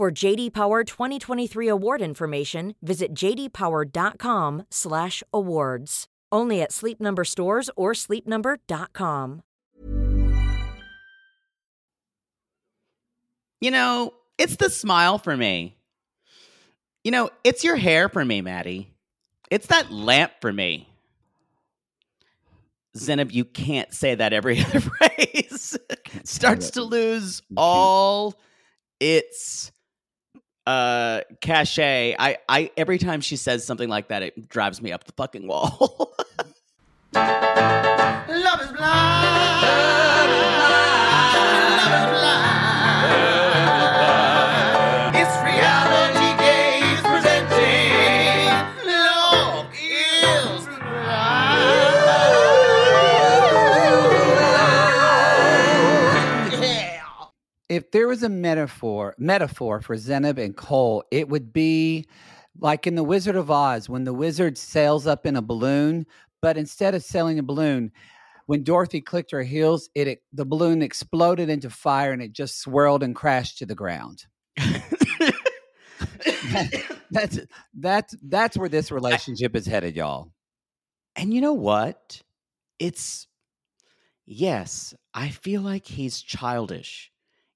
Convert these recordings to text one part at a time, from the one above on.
For JD Power 2023 award information, visit jdpower.com/awards. Only at Sleep Number stores or sleepnumber.com. You know, it's the smile for me. You know, it's your hair for me, Maddie. It's that lamp for me. Zanab, you can't say that every other phrase. Starts to lose all its uh cachet. I I every time she says something like that, it drives me up the fucking wall. Love is blind. If there was a metaphor metaphor for Zanab and Cole, it would be like in the Wizard of Oz when the wizard sails up in a balloon, but instead of sailing a balloon, when Dorothy clicked her heels, it, it the balloon exploded into fire and it just swirled and crashed to the ground. that's that's that's where this relationship is headed, y'all. and you know what? It's yes, I feel like he's childish.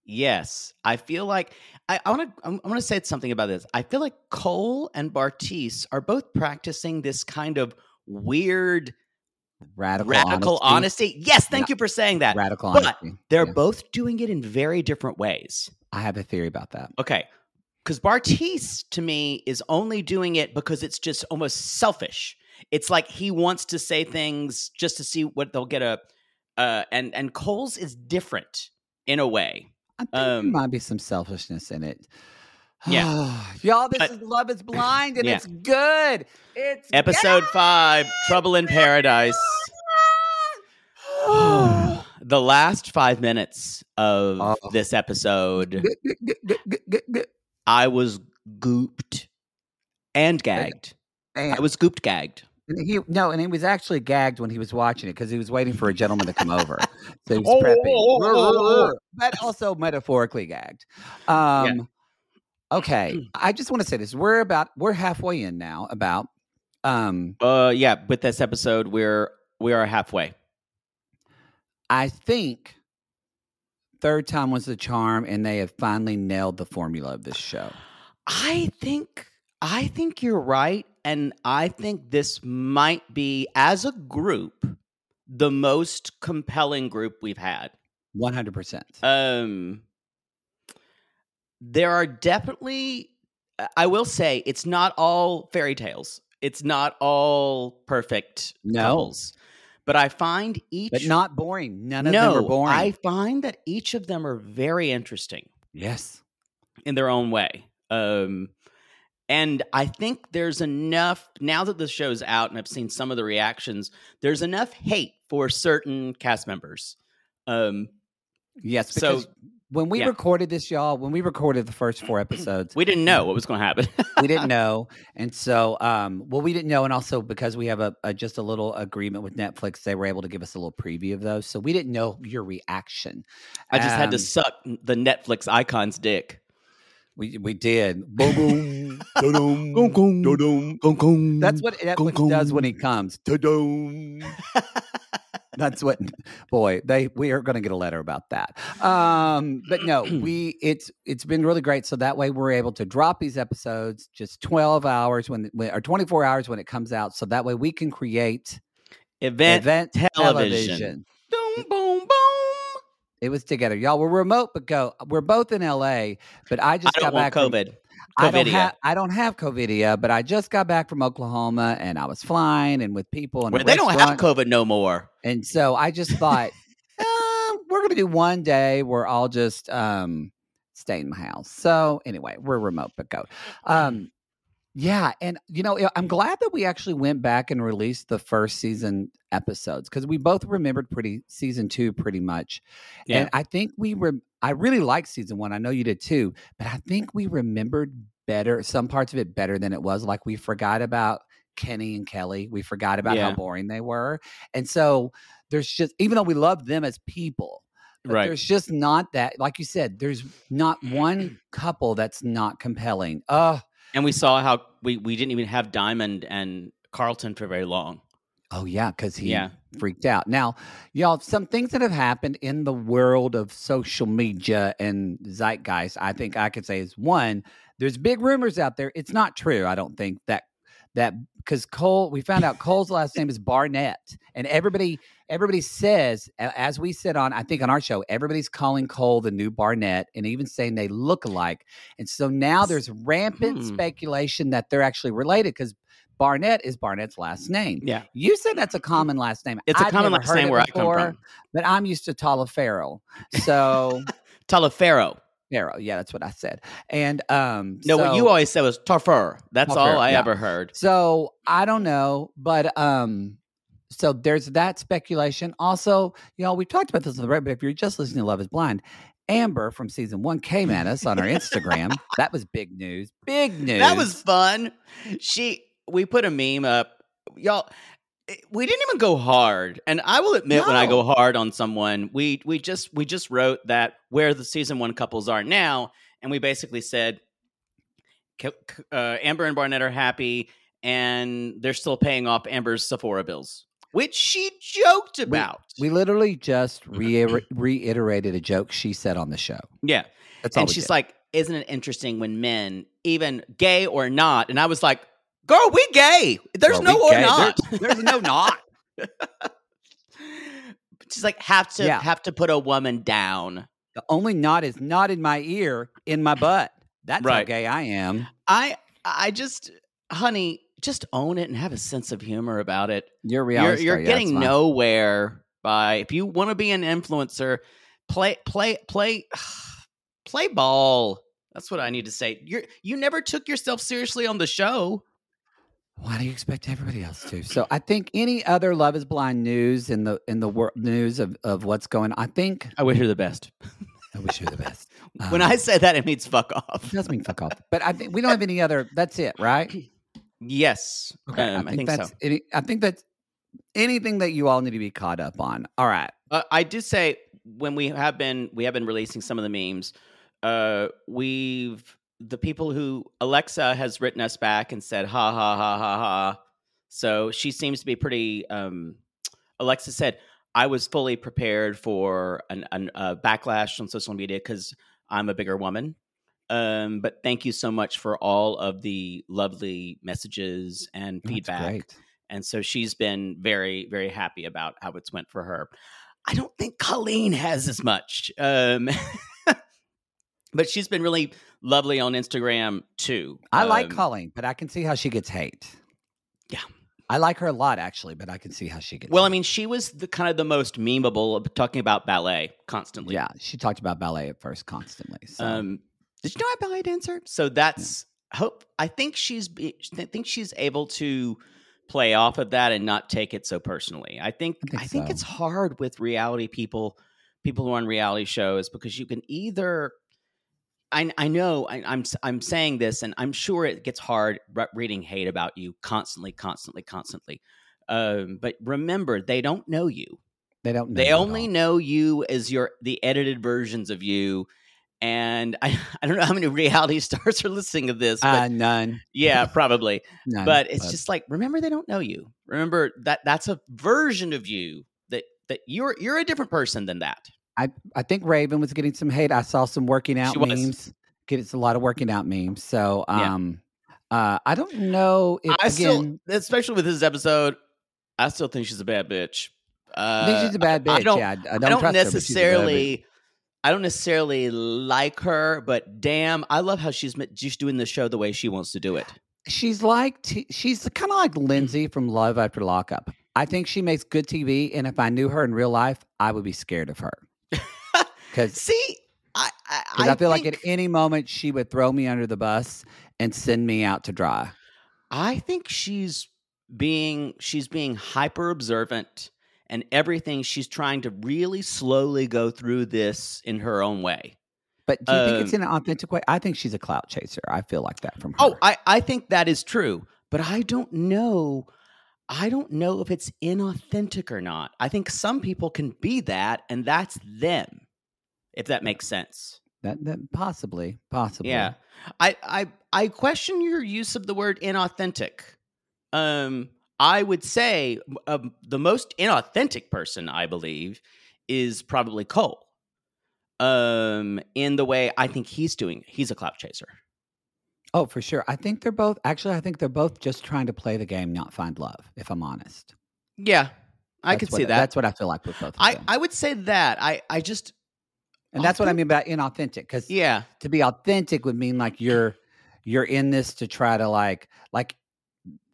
Yes, I feel like I, want to. I want to say something about this. I feel like Cole and Bartise are both practicing this kind of weird Radical, radical honesty. honesty. Yes, thank you for saying that. Radical but honesty. they're Yeah. both doing it in very different ways. I have a theory about that. Okay. Because Bartise to me is only doing it because it's just almost selfish. It's like he wants to say things just to see what they'll get a uh and and Cole's is different in a way. I think there Um, might be some selfishness in it. Yeah. Y'all, this But- is Love is Blind and Yeah. it's good. It's Episode five, Trouble in Paradise. the last five minutes of Oh. this episode. I was gooped and gagged. I was gooped gagged. And he no, and he was actually gagged when he was watching it because he was waiting for a gentleman to come over. So he was prepping, but also metaphorically gagged. Um, Okay, I just want to say this: we're about we're halfway in now. About um, Uh yeah, with this episode we're we are halfway. I think third time was the charm, and they have finally nailed the formula of this show. I think I think you're right and I think this might be as a group the most compelling group we've had. One hundred percent. Um there are definitely I will say it's not all fairy tales. It's not all perfect No. couples. But I find each But not boring. None of no, them are boring. I find that each of them are very interesting. yes. in their own way. Um, and I think there's enough now that the show's out and I've seen some of the reactions. There's enough hate for certain cast members. Um, Yes. So, Because when we yeah. recorded this, y'all, when we recorded the first four episodes, we didn't know what was going to happen. we didn't know, and so um, well, we didn't know, and also because we have a, a just a little agreement with Netflix, they were able to give us a little preview of those, so we didn't know your reaction. I just had to Um, suck the Netflix icon's dick. We we did. Boom, boom, da-dum, da-dum. That's what Netflix does when he comes. Da-dum. That's what boy, they we are going to get a letter about that. Um but no, we it's it's been really great so that way we're able to drop these episodes just 12 hours when, when or 24 hours when it comes out so that way we can create Event, event television. television. Boom, boom, boom. It was together. Y'all we're remote but go. We're both in LA, but I I just don't got back from- COVID. I don't have I don't have COVIDia, but I just got back from Oklahoma and I was flying and with people and Where they don't have COVID no more. And so I just thought, um, we're gonna do one day where I'll just um stay in my house. So anyway, we're remote but go. Um yeah, and you know, I'm glad that we actually went back and released the first season episodes because we both remembered pretty season two pretty much. Yeah. And I think we were I really liked season one. I know you did too, but I think we remembered better some parts of it better than it was. Like we forgot about Kenny and Kelly. We forgot about Yeah. how boring they were. And so there's just even though we love them as people, but Right. there's just not that like you said, there's not one couple that's not compelling. Uh And we saw how we, we didn't even have Diamond and Carlton for very long. Oh yeah, because he Yeah. freaked out. Now, y'all, some things that have happened in the world of social media and zeitgeist, I think I could say is one. There's big rumors out there. It's not true. I don't think that that because Cole, we found out Cole's last name is Barnett, and everybody everybody says as we said on I think on our show, everybody's calling Cole the new Barnett, and even saying they look alike. And so now there's rampant Hmm. speculation that they're actually related because Barnett is Barnett's last name. Yeah. You said that's a common last name. It's a I'd common last name where I come from. But I'm used to Talaferro. So Talaferro. Farrow, yeah, that's what I said. And um No, what you always said was Tarfer. That's all I yeah. ever heard. So I don't know, but um, so there's that speculation. Also, y'all, we talked about this on the right, but if you're just listening to Love Is Blind, Amber from season one came at us on our Instagram. that was big news. Big news. That was fun. She we put a meme up. Y'all we didn't even go hard. And I will admit when I go hard on someone, we we just we just wrote that where the season 1 couples are now and we basically said uh, Amber and Barnett are happy and they're still paying off Amber's Sephora bills, which she joked about. We literally just mm-hmm. reiter- reiterated a joke she said on the show. yeah. That's and she's did. like, "Isn't it interesting when men, even gay or not?" And I was like, "Girl, we gay. There's Are no we or gay? not." There's, there's no not. She's like, "Have to Yeah. have to put a woman down." The only not is not in my ear, in my butt. That's how gay I am. I I just, honey, just own it and have a sense of humor about it. You're a You're you're yeah, getting it's nowhere by if you want to be an influencer, play play play play ball. That's what I need to say. You're you never took yourself seriously on the show. Why do you expect everybody else to? So I think any other Love Is Blind news in the in the world news of, of what's going, on, I think I wish her the best. I wish you the best. when Um, I say that, it means fuck off. it does mean fuck off, but I think we don't have any other. That's it, right? Yes, Okay, um, I, think that's so. any, I think that's anything that you all need to be caught up on. All right, Uh, I did say when we have been we have been releasing some of the memes. Uh, we've the people who Alexa has written us back and said ha ha ha ha ha. So she seems to be pretty. Um, Alexa said I was fully prepared for an, an a backlash on social media because I'm a bigger woman. Um, but thank you so much for all of the lovely messages and That's feedback. and so she's been very very happy about how it's went for her i don't think colleen has as much um but she's been really lovely on instagram too I like Um, Colleen, but I can see how she gets hate. Yeah. I like her a lot actually, but I can see how she gets. well i mean she was the kind of the most memeable of talking about ballet constantly yeah, she talked about ballet at first constantly. So. um did you know a ballet dancer so that's hope i think she's i think she's able to play off of that and not take it so personally i think I think i think so. it's hard with reality people people who are on reality shows because you can either I, I know I, I'm I'm saying this, and I'm sure it gets hard reading hate about you constantly, constantly, constantly. Um, but remember, they don't know you. they don't. Know They only know you as your the edited versions of you. And I, I don't know how many reality stars are listening to this, but Uh, none. yeah, probably. none. but it's just like remember they don't know you. Remember that that's a version of you that that you're you're a different person than that. I I think Raven was getting some hate. I saw some working out memes. Getting a lot of working out memes. So Yeah. um uh I don't know if I again still, especially with this episode, I still think she's a bad bitch. Uh, I think she's a bad bitch. I don't, yeah, I, don't, I don't trust her, but she's a bad bitch. necessarily. I don't necessarily like her, but damn, I love how she's just doing the show the way she wants to do it. She's like t- she's kind of like Lindsay from Love After Lockup. I think she makes good TV, and if I knew her in real life, I would be scared of her because See, I I, I, feel like at any moment she would throw me under the bus and send me out to dry. I think she's being she's being hyper observant and everything she's trying to really slowly go through this in her own way. But do you think it's Um, in an authentic way? I think she's a clout chaser. I feel like that from her. Oh, I, I think that is true, but I don't know. I don't know if it's inauthentic or not. I think some people can be that, and that's them. If that makes sense. that, that possibly, possibly. Yeah. I, I I question your use of the word inauthentic. Um, I would say um, the most inauthentic person I believe is probably Cole. Um, in the way I think he's doing, he's a clout chaser. Oh, for sure. I think they're both. Actually, I think they're both just trying to play the game, not find love. If I'm honest, Yeah, I That's could see that. That's what I feel like with both. Of I, them. I would say that. I, I just and that's what I mean by inauthentic. Because yeah. to be authentic would mean like you're you're in this to try to like like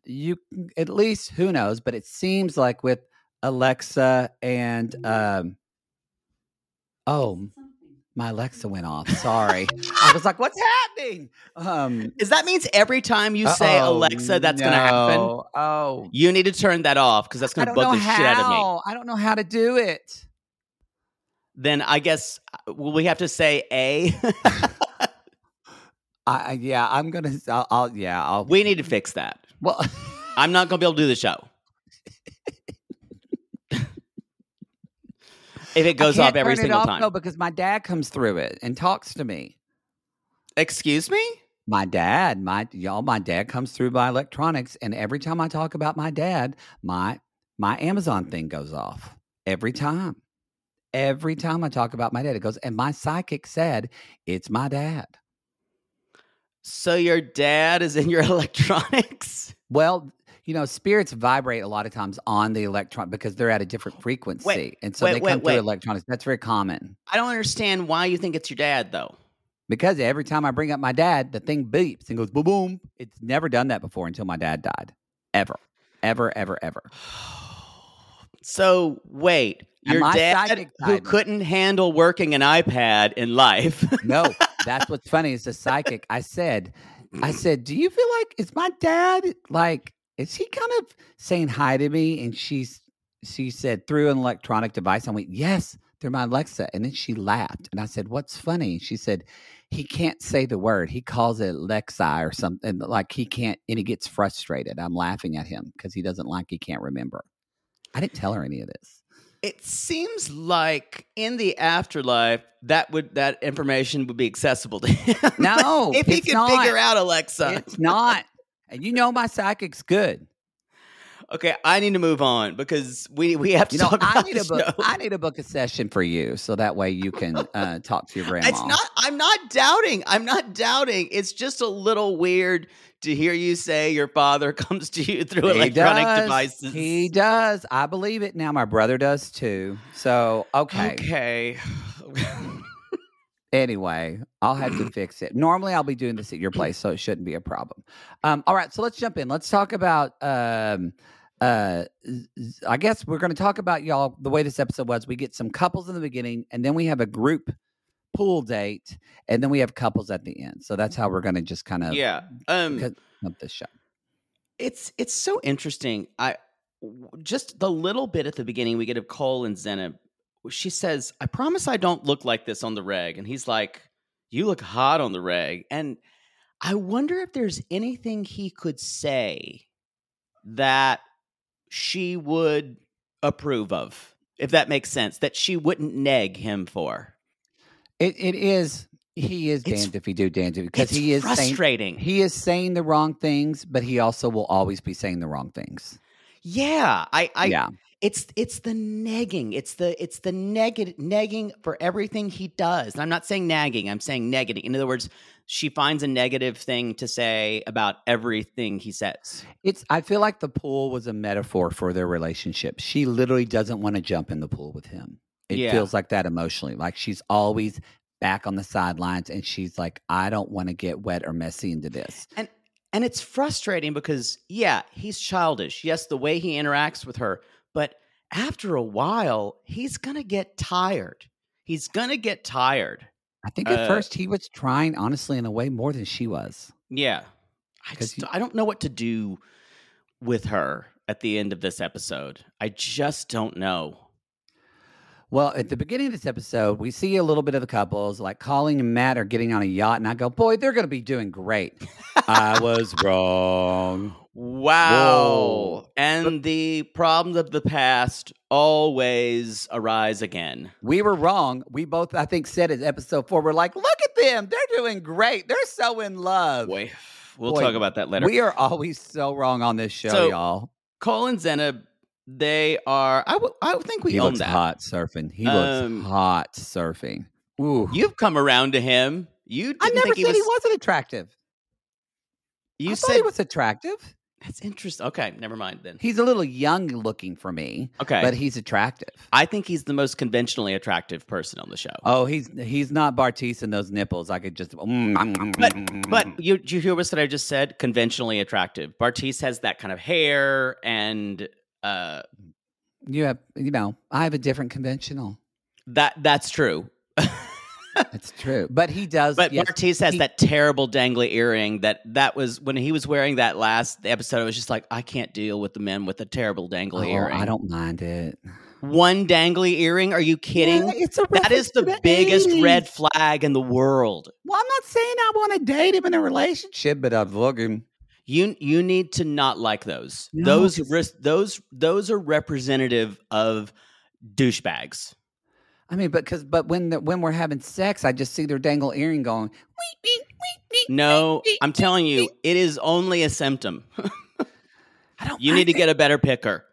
you at least who knows but it seems like with alexa and um oh my alexa went off sorry i was like what's happening um Is that means every time you say Alexa, that's going to happen? oh You need to turn that off because that's going to bug the shit out of me. how i don't know how to do it Then I guess uh, will we have to say A? I, I yeah i'm gonna I'll, I'll yeah i'll we need to fix that. Well I'm not going to be able to do the show. if it goes off every single off, time. though, because my dad comes through it and talks to me Excuse me? My dad, my y'all, my dad comes through my electronics, and every time I talk about my dad, my my Amazon thing goes off. Every time. Every time I talk about my dad, it goes, and my psychic said, it's my dad. So your dad is in your electronics? Well, you know, spirits vibrate a lot of times on the electron because they're at a different frequency. and so wait, they wait, come through wait. electronics. That's very common. I don't understand why you think it's your dad though. Because every time I bring up my dad, the thing beeps and goes boom boom. It's never done that before until my dad died. Ever. Ever, ever, ever. So wait, your dad who couldn't handle working an iPad in life. No, that's what's funny is the psychic. I said, I said, do you feel like is my dad like is he kind of saying hi to me? And she's she said through an electronic device. I went, yes, through my Alexa. And then she laughed, and I said, what's funny? She said, he can't say the word. He calls it Lexi or something like he can't, and he gets frustrated. I'm laughing at him because he doesn't like he can't remember. I didn't tell her any of this. It seems like in the afterlife that would that information would be accessible to him. No, if he can not. figure out Alexa. It's not. And you know my psychic's good. Okay, I need to move on because we we have to You know, talk I need a book. show. I need to book a session for you, so that way you can uh, talk to your grandma. It's not. I'm not doubting. I'm not doubting. It's just a little weird to hear you say your father comes to you through He electronic does. devices. He does. I believe it now. My brother does too. So okay. Okay. Anyway, I'll have to fix it. Normally, I'll be doing this at your place, so it shouldn't be a problem. Um, all right, so let's jump in. Let's talk about. Um, uh, I guess we're going to talk about y'all. The way this episode was, we get some couples in the beginning, and then we have a group pool date, and then we have couples at the end. So that's how we're going to just kind of yeah. Um. up this show. it's it's so interesting. I just the little bit at the beginning we get of Cole and Zanab. She says, "I promise I don't look like this on the reg," and he's like, "You look hot on the reg." And I wonder if there's anything he could say that she would approve of, if that makes sense. That she wouldn't neg him for. It it is. He is It's- damned if he do, damned if because he is saying frustrating. he is saying the wrong things, but he also will always be saying the wrong things. yeah, I, I yeah, it's it's the negging. It's the it's the negative negging for everything he does. And I'm not saying nagging. I'm saying negative. In other words, she finds a negative thing to say about everything he says. It's I feel like the pool was a metaphor for their relationship. She literally doesn't want to jump in the pool with him. It Yeah. feels like that emotionally. Like she's always back on the sidelines and she's like, I don't want to get wet or messy into this. And and it's frustrating because yeah, he's childish. Yes, the way he interacts with her, but after a while, he's going to get tired. He's going to get tired. I think at Uh, first he was trying, honestly, in a way more than she was. Yeah. I 'Cause just, you- I don't know what to do with her at the end of this episode. I just don't know. Well, at the beginning of this episode, we see a little bit of the couples, like Colleen and Matt are getting on a yacht, and I go, boy, they're going to be doing great. I was wrong. Wow. Whoa. And the problems of the past always arise again. We were wrong. We both, I think, said it episode four. We're like, look at them. They're doing great. They're so in love. Boy, we'll Boy, talk about that later. We are always so wrong on this show, So, y'all. Cole and Zanab, they are, I I think we He own looks that. hot surfing. He Um, looks hot surfing. Ooh. You've come around to him. You didn't I never think said he was, he wasn't attractive. You I thought said he was attractive. That's interesting. Okay, never mind then. He's a little young looking for me, Okay. but he's attractive. I think he's the most conventionally attractive person on the show. Oh, he's he's not Bartise and those nipples. I could just. mm, But but you you hear what I just said? Conventionally attractive. Bartise has that kind of hair and uh you have you know I have a different conventional. that that's true. That's true, but he does. But yes, Bartise has he- that terrible dangly earring that that was when he was wearing that last episode. I was just like, I can't deal with the men with the terrible dangly Oh, earring. I don't mind it. One dangly earring? Are you kidding? Yeah, it's a that is to the biggest 80s. red flag in the world. Well, I'm not saying I want to date him in a relationship, but looked him. You you need to not like those. No, those those those are representative of douchebags. I mean, but because but when the, when we're having sex, I just see their dangle earring going. "Wee, wee, wee, wee, No, I'm telling you, wee." it is only a symptom. I don't. You need to get a better picker.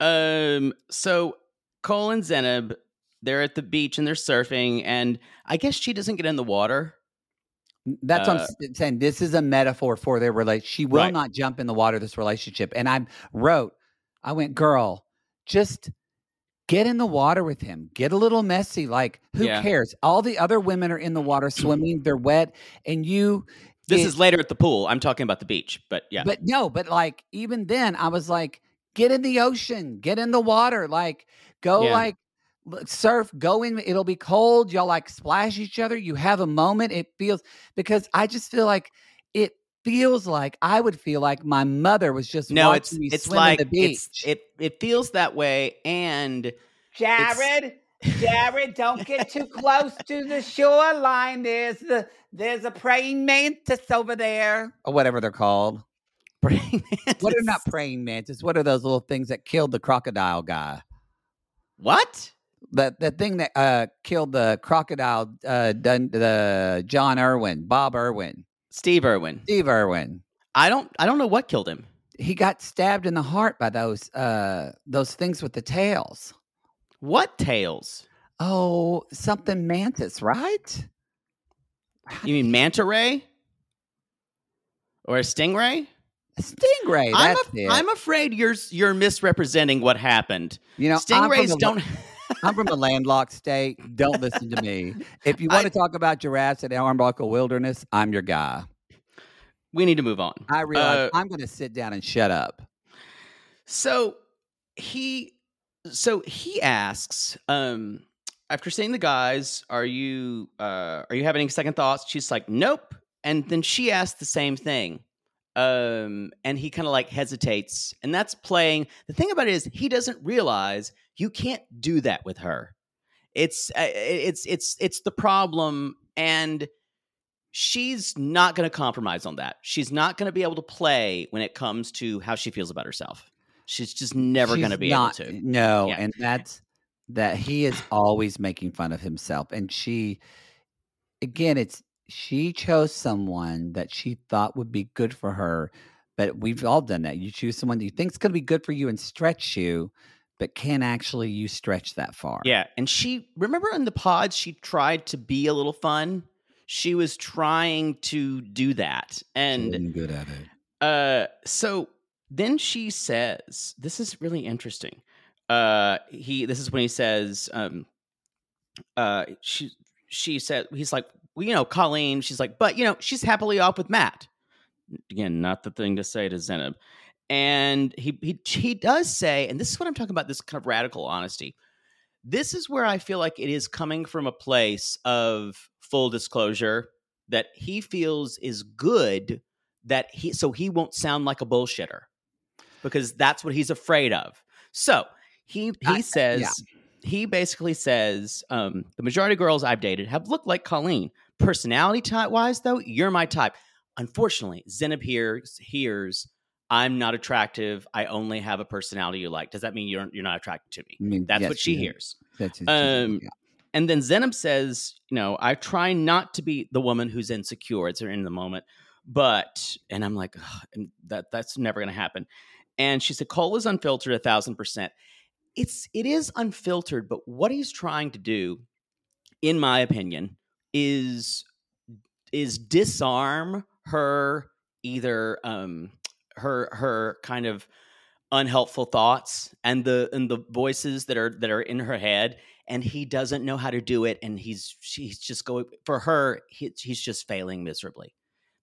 Um, so Cole and Zanab, they're at the beach and they're surfing, and I guess she doesn't get in the water. That's what I'm Uh, saying. This is a metaphor for their relationship. She will Right. not jump in the water. This relationship, and I wrote, I went, girl, just get in the water with him. Get a little messy. Like, who Yeah. cares? All the other women are in the water swimming. They're wet, and you. This it- is later at the pool. I'm talking about the beach, but yeah. But no, but like even then, I was like, get in the ocean, get in the water, like go Yeah. like surf, go in. It'll be cold. Y'all like splash each other. You have a moment. It feels because I just feel like it feels like I would feel like my mother was just no, watching it's me it's swim like in the it's beach. it it feels that way, and Jared, Jared, don't get too close to the shoreline. There's the there's a praying mantis over there. or whatever they're called. praying What are mantis- not praying mantis? What are those little things that killed the crocodile guy? what? That the thing that uh, killed the crocodile, uh, done the John Irwin, Bob Irwin. Steve Irwin. Steve Irwin. I don't I don't know what killed him. He got stabbed in the heart by those uh those things with the tails. What tails? Oh, something mantis, right? You mean manta ray? Or a stingray? A stingray. I'm, That's af- it. I'm afraid you're you're misrepresenting what happened. you know, Stingrays don't. I'm from a landlocked state. Don't listen to me. If you I- want to talk about giraffes in Arbuckle Wilderness, I'm your guy. we need to move on. I realize Uh, I'm going to sit down and shut up. So he so he asks, um, after seeing the guys, are you uh are you having second thoughts? She's like, Nope. And then she asks the same thing. Um, and he kind of like hesitates, and that's playing. The thing about it is he doesn't realize you can't do that with her. It's uh, it's it's it's the problem, and she's not going to compromise on that. She's not going to be able to play when it comes to how she feels about herself. She's just never going to be not, able to. No, Yeah. and that's that he is always making fun of himself. And she, again, it's she chose someone that she thought would be good for her. But we've all done that. You choose someone that you think is going to be good for you and stretch you, but can actually you stretch that far? Yeah, and she remember in the pods she tried to be a little fun. She was trying to do that, and good at it. uh, so then she says, "This is really interesting." Uh, he this is when he says, um, uh, she she said he's like, well, you know, Colleen. She's like, but you know, she's happily off with Matt. Again, not the thing to say to Zanab. And he he he does say, and this is what I'm talking about. This kind of radical honesty. This is where I feel like it is coming from a place of full disclosure that he feels is good that he so he won't sound like a bullshitter because that's what he's afraid of. So he he I- says he basically says um, the majority of girls I've dated have looked like Colleen. Personality type wise, though, you're my type. Unfortunately, Zanab hears hears I'm not attractive. I only have a personality you like. Does that mean you're you're not attracted to me? I mean, That's yes, what she yeah. hears. That's Um, yeah. And then Zanab says, you know, I try not to be the woman who's insecure. It's her in the moment, but and I'm like, and that that's never going to happen. And she said, Cole is unfiltered, a thousand percent. It's it is unfiltered, but what he's trying to do, in my opinion, is is disarm her either um her her kind of unhelpful thoughts and the and the voices that are that are in her head and he doesn't know how to do it and he's she's just going for her he, he's just failing miserably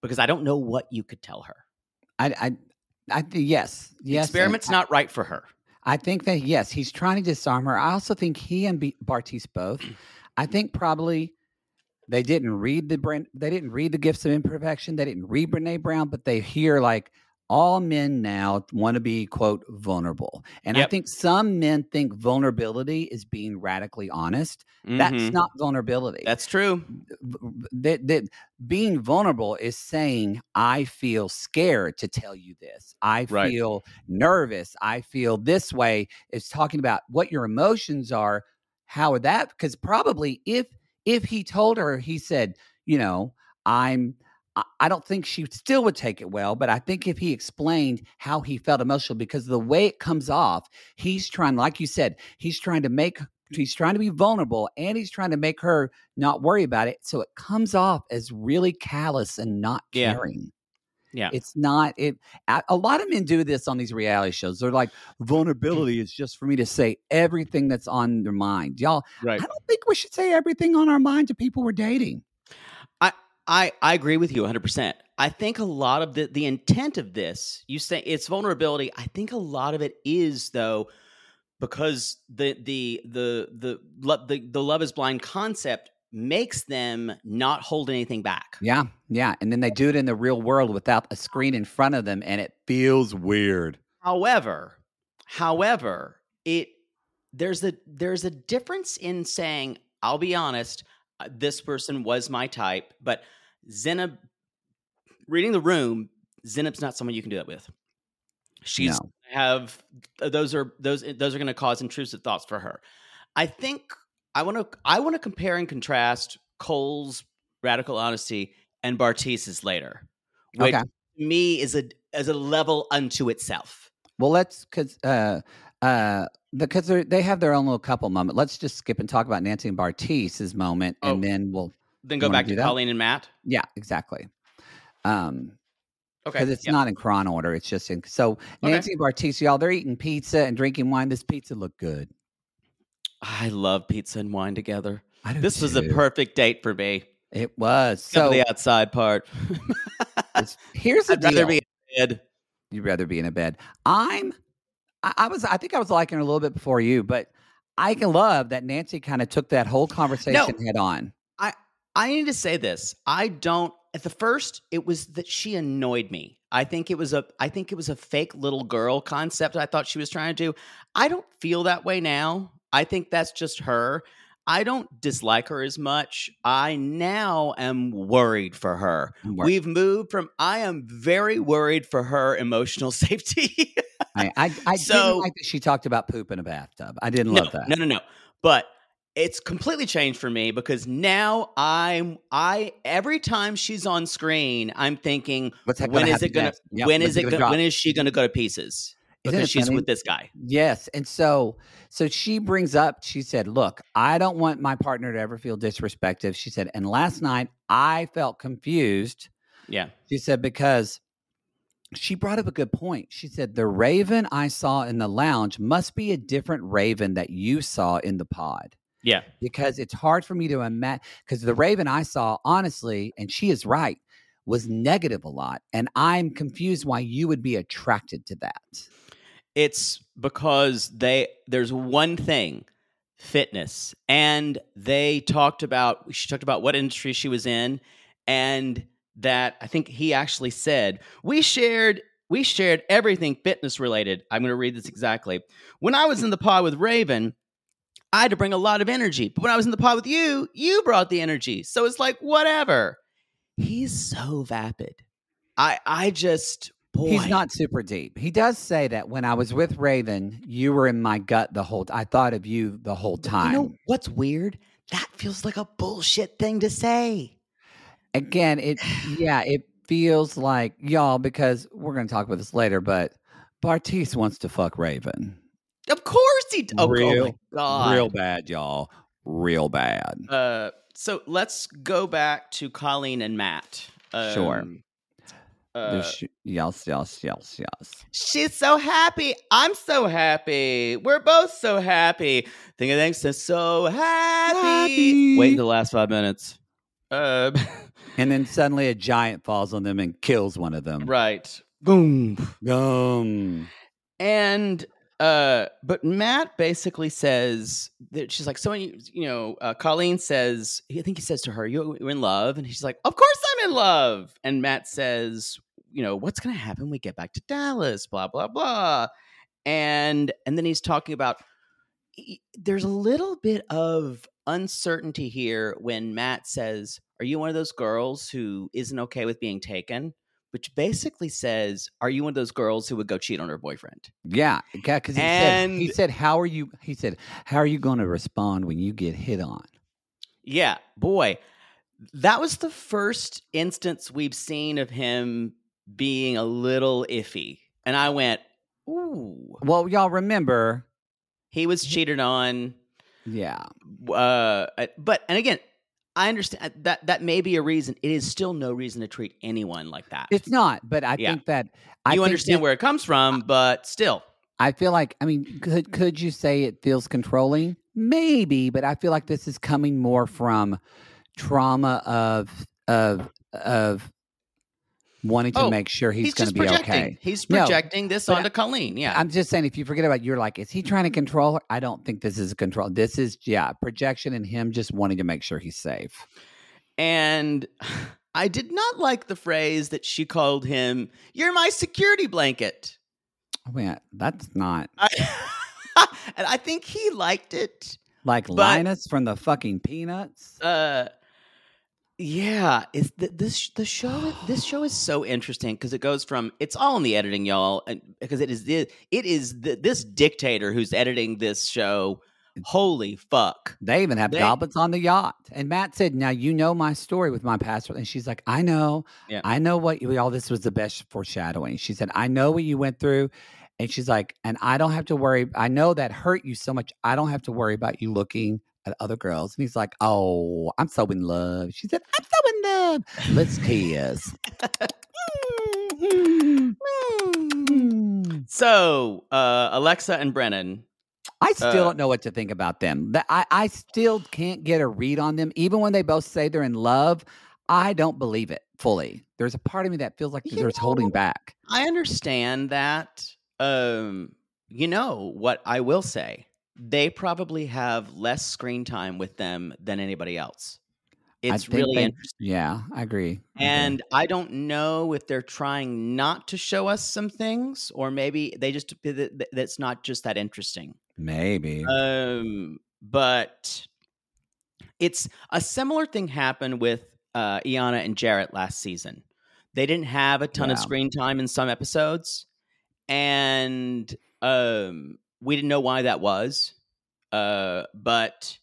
because i don't know what you could tell her I, I, I, yes, the yes. and experiment's not right for her I think that yes, he's trying to disarm her. I also think he and B- Bartise both. I think probably they didn't read the Bren- they didn't read the gifts of imperfection. They didn't read Brene Brown, but they hear like all men now want to be quote vulnerable, and I think some men think vulnerability is being radically honest. That's Mhm. not vulnerability. that's true that that being vulnerable is saying I feel scared to tell you this. I Right. feel nervous. I feel this way. It's talking about what your emotions are. How are that? Because probably if if he told her, he said, you know, I'm. I- don't think she still would take it well, but I think if he explained how he felt emotional, because the way it comes off, he's trying, like you said, he's trying to make he's trying to be vulnerable and he's trying to make her not worry about it. So it comes off as really callous and not caring. Yeah. it's not it a a lot of men do this on these reality shows. They're like mm. vulnerability is just for me to say everything that's on their mind. Y'all right. i don't think we should say everything on our mind to people we're dating I, I agree with you 100%. I think a lot of the, the intent of this, you say it's vulnerability. I think a lot of it is though because the the the the lo- the, the love is blind concept makes them not hold anything back. yeah yeah and then they do it in the real world without a screen in front of them and it feels weird However, however, it there's a there's a difference in saying I'll be honest, this person was my type, but Zanab reading the room, Zanab's not someone you can do that with. She's No. have those are those those are going to cause intrusive thoughts for her. I think I want to I want to compare and contrast Cole's radical honesty and Bartise's later, which Okay. to me is a as a level unto itself. Well, let's because uh uh because they're- they have their own little couple moment. Let's just skip and talk about Nancy and Bartise's moment, Oh. and then we'll Then go back to that? Colleen and Matt. yeah, exactly. Um, Okay, because it's yeah. not in chron order. It's just in so Nancy and Bartise, y'all, they're eating pizza and drinking wine. This pizza looked good. I love pizza and wine together. This was a perfect date for me. It was so. the outside part. here's the I'd rather deal. be in bed. You'd rather be in a bed. I'm. I, I was. I think I was liking her a little bit before you, but I can love that Nancy kind of took that whole conversation head on. I, I need to say this. I don't at the first it was that she annoyed me. I think it was a I think it was a fake little girl concept I thought she was trying to do. I don't feel that way now. I think that's just her. I don't dislike her as much. I now am worried for her. Wor- We've moved from I am very worried for her emotional safety. I, I, I So- didn't like that she talked about poop in a bathtub. I didn't no, love that. No, no, no. But it's completely changed for me because now I'm I every time she's on screen, I'm thinking when is it gonna? Yep, when's it it gonna go, when is she gonna go to pieces? Because she's funny? with this guy. Yes. And so so she brings up, she said, Look, I don't want my partner to ever feel disrespected. She said, and last night I felt confused. Yeah. She said, because she brought up a good point. She said, the raven I saw in the lounge must be a different raven that you saw in the pod. Yeah. Because it's hard for me to imagine because the raven I saw, honestly, and she is right, was negative a lot. And I'm confused why you would be attracted to that. It's because they there's one thing, fitness. And they talked about she talked about what industry she was in and that I think he actually said, "We shared we shared everything fitness related." I'm going to read this exactly. When I was in the pod with Raven, I had to bring a lot of energy. But when I was in the pod with you, you brought the energy. So it's like whatever. He's so vapid. I I just boy. He's not super deep. He does say that when I was with Raven, you were in my gut the whole I thought of you the whole time. You know what's weird? That feels like a bullshit thing to say. Again, it yeah, it feels like y'all because we're going to talk about this later, but Bartise wants to fuck Raven. Of course he. d- Oh, oh Real- my god. Real bad, y'all. Real bad. Uh, so let's go back to Colleen and Matt. Sure. Um, The Uh, yes, yes, yes, yes. she's so happy. I'm so happy. We're both so happy. Think of things is so happy. Happy. Wait the last five minutes. Uh, And then suddenly a giant falls on them and kills one of them. right. Boom. Um, And uh but Matt basically says that she's like, so you you know, uh, Colleen says, I think he says to her, you, you're in love, and she's like, of course I'm in love. And Matt says, you know, what's gonna happen when we get back to Dallas? Blah blah blah. And and then he's talking about he- there's a little bit of uncertainty here when Matt says, "Are you one of those girls who isn't okay with being taken?" Which basically says, "Are you one of those girls who would go cheat on her boyfriend?" yeah, yeah. because he said he And- said, "How are you?" He said, "How are you going to respond when you get hit on?" Yeah, boy, that was the first instance we've seen of him being a little iffy, and I went, "Ooh." Well, y'all remember, He was cheated on. yeah, uh, but and again i understand uh, that that may be a reason it is still no reason to treat anyone like that it's not. But I Yeah. think that I you think understand thi- where it comes from but still I feel like I mean, could could you say it feels controlling? Maybe, but I feel like this is coming more from trauma of of of wanting to Oh, make sure he's, he's, going to be okay. he's No, projecting this but onto colleen yeah I'm just saying, if you forget about, you're like, is he trying to control her? I don't think this is a control. This is yeah, projection and him just wanting to make sure he's safe. and i did not like the phrase that she called him you're my security blanket Oh, yeah, that's not I, and i think he liked it like But- Linus from the fucking Peanuts. uh yeah is th- this the show this show is so interesting because it goes from it's all in the editing y'all and because it is the, it is the, this dictator who's editing this show holy fuck They even have They- goblets on the yacht. And Matt said, "Now you know my story with my pastor." And she's like, "I know, Yeah. I know what you, all this was the best foreshadowing." She said, "I know what you went through," and she's like, "And I don't have to worry. I know that hurt you so much. I don't have to worry about you looking at other girls." And he's like, "Oh, I'm so in love." She said, "I'm so in love. Let's kiss." so uh alexa and brennan I still Uh, don't know what to think about them. I, I still can't get a read on them. Even when they both say they're in love, I don't believe it fully. There's a part of me that feels like there's holding back. i understand that um you know what i will say they probably have less screen time with them than anybody else it's really they- interesting Yeah, I agree. And I don't know if they're trying not to show us some things, or maybe they just th- th- that's not just that interesting. maybe. Um, but it's a similar thing happened with uh, Iyanna and Jarrette last season. They didn't have a ton of screen time in some episodes, and um, we didn't know why that was. Uh, but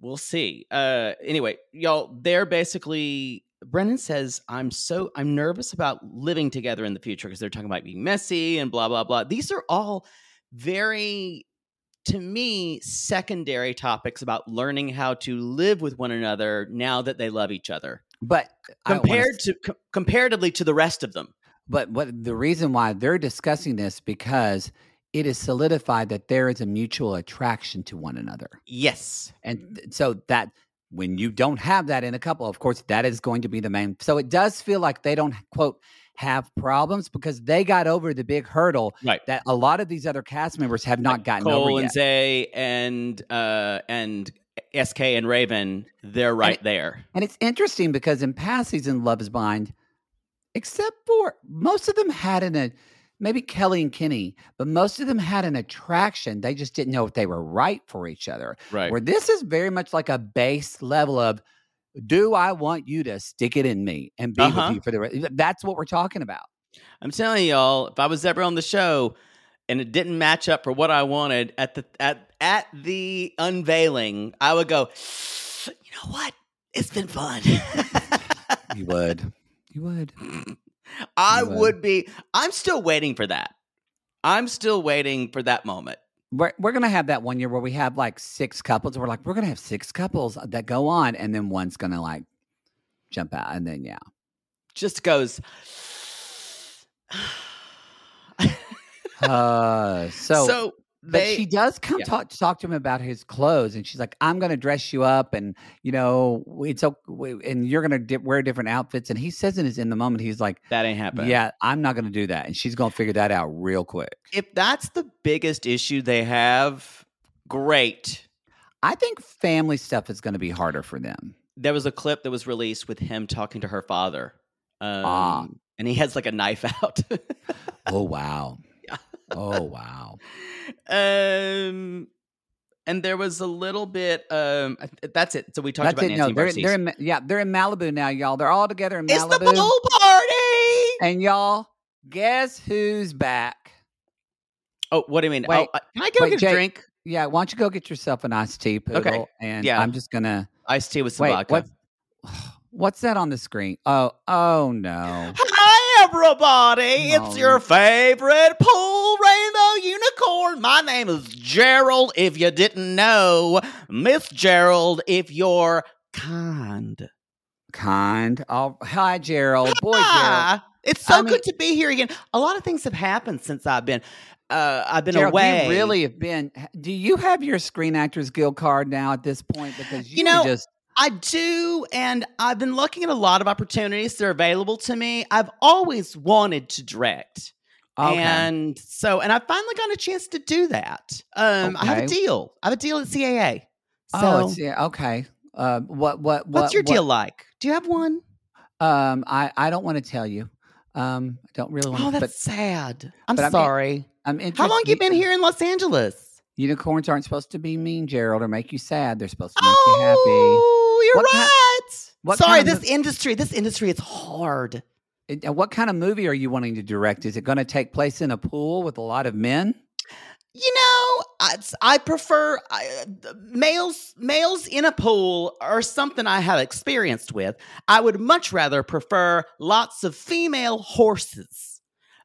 we'll see. Uh, anyway, y'all, they're basically Brennan says, "I'm so I'm nervous about living together in the future because they're talking about being messy and blah blah blah." These are all very to me secondary topics about learning how to live with one another now that they love each other But compared to co- comparatively to the rest of them. But what the reason why they're discussing this because it is solidified that there is a mutual attraction to one another. Yes. And th- so that when you don't have that in a couple, of course, that is going to be the main. So it does feel like they don't quote have problems because they got over the big hurdle Right. that a lot of these other cast members have not gotten Cole over and yet. Zay and uh and SK and Raven, they're right there. And it's interesting because in past season Love is Blind, except for most of them had an a maybe Kelly and Kenny, but most of them had an attraction. They just didn't know if they were right for each other. Right. Where this is very much like a base level of do I want you to stick it in me and be Uh-huh. with you for the rest? That's what we're talking about. I'm telling y'all, if I was ever on the show and it didn't match up for what I wanted at the at at the unveiling, I would go, you know what? It's been fun. You would. You would. I would be. I'm still waiting for that. I'm still waiting for that moment. We're, we're gonna have that one year where we have like six couples. We're like, we're gonna have six couples that go on, and then one's gonna like jump out, and then yeah. Just goes. Uh, so, so but they, she does come yeah. talk talk to him about his clothes, and she's like, "I'm going to dress you up, and you know, it's okay, and you're going to di- wear different outfits." And he says in his in the moment, he's like, that ain't happening. "Yeah, I'm not going to do that," and she's going to figure that out real quick. If that's the biggest issue they have, great. I think family stuff is going to be harder for them. There was a clip that was released with him talking to her father. Um, Ah. And he has like a knife out. Oh wow! Oh wow! um, and there was a little bit. Um, that's it. So we talked That's about it. Nancy No, they're, they're in, yeah, they're in Malibu now, y'all. They're all together in Malibu. it's the pool party. and y'all, guess who's back? Oh, what do you mean? Wait, oh, can I go wait, get Jake, a drink? Yeah, why don't you go get yourself an iced tea, poodle? And yeah. I'm just gonna Iced tea with some wait. vodka. What? What's that on the screen? Oh, oh no! Hi, everybody. Oh. It's your favorite pool unicorn. My name is Gerald, if you didn't know. Miss Gerald, if you're kind. Kind. Oh, hi, Gerald. Boy, Gerald. It's so I mean- good to be here again. A lot of things have happened since I've been uh I've been Gerald, away. you really have been. Do you have your Screen Actors Guild card now at this point? Because you, You know, just I do, and I've been looking at a lot of opportunities that are available to me. I've always wanted to direct. Okay. And so, and I finally got a chance to do that. Um, I have a deal. I have a deal at CAA. So, oh, it's yeah. Okay. Uh, what? What? what's your what- deal like? Do you have one? Um, I I don't want to tell you. Um, I don't really want. Oh, to, that's sad. I'm but sorry. I'm interested. How long you been here in Los Angeles? Unicorns aren't supposed to be mean, Gerald, or make you sad. They're supposed to make you happy. Oh, you're What right. what sorry, kind of this industry, this industry is hard. It- uh, What kind of movie are you wanting to direct? Is it going to take place in a pool with a lot of men? You know, I, I prefer I, males. Males in a pool are something I have experienced with. I would much rather prefer lots of female horses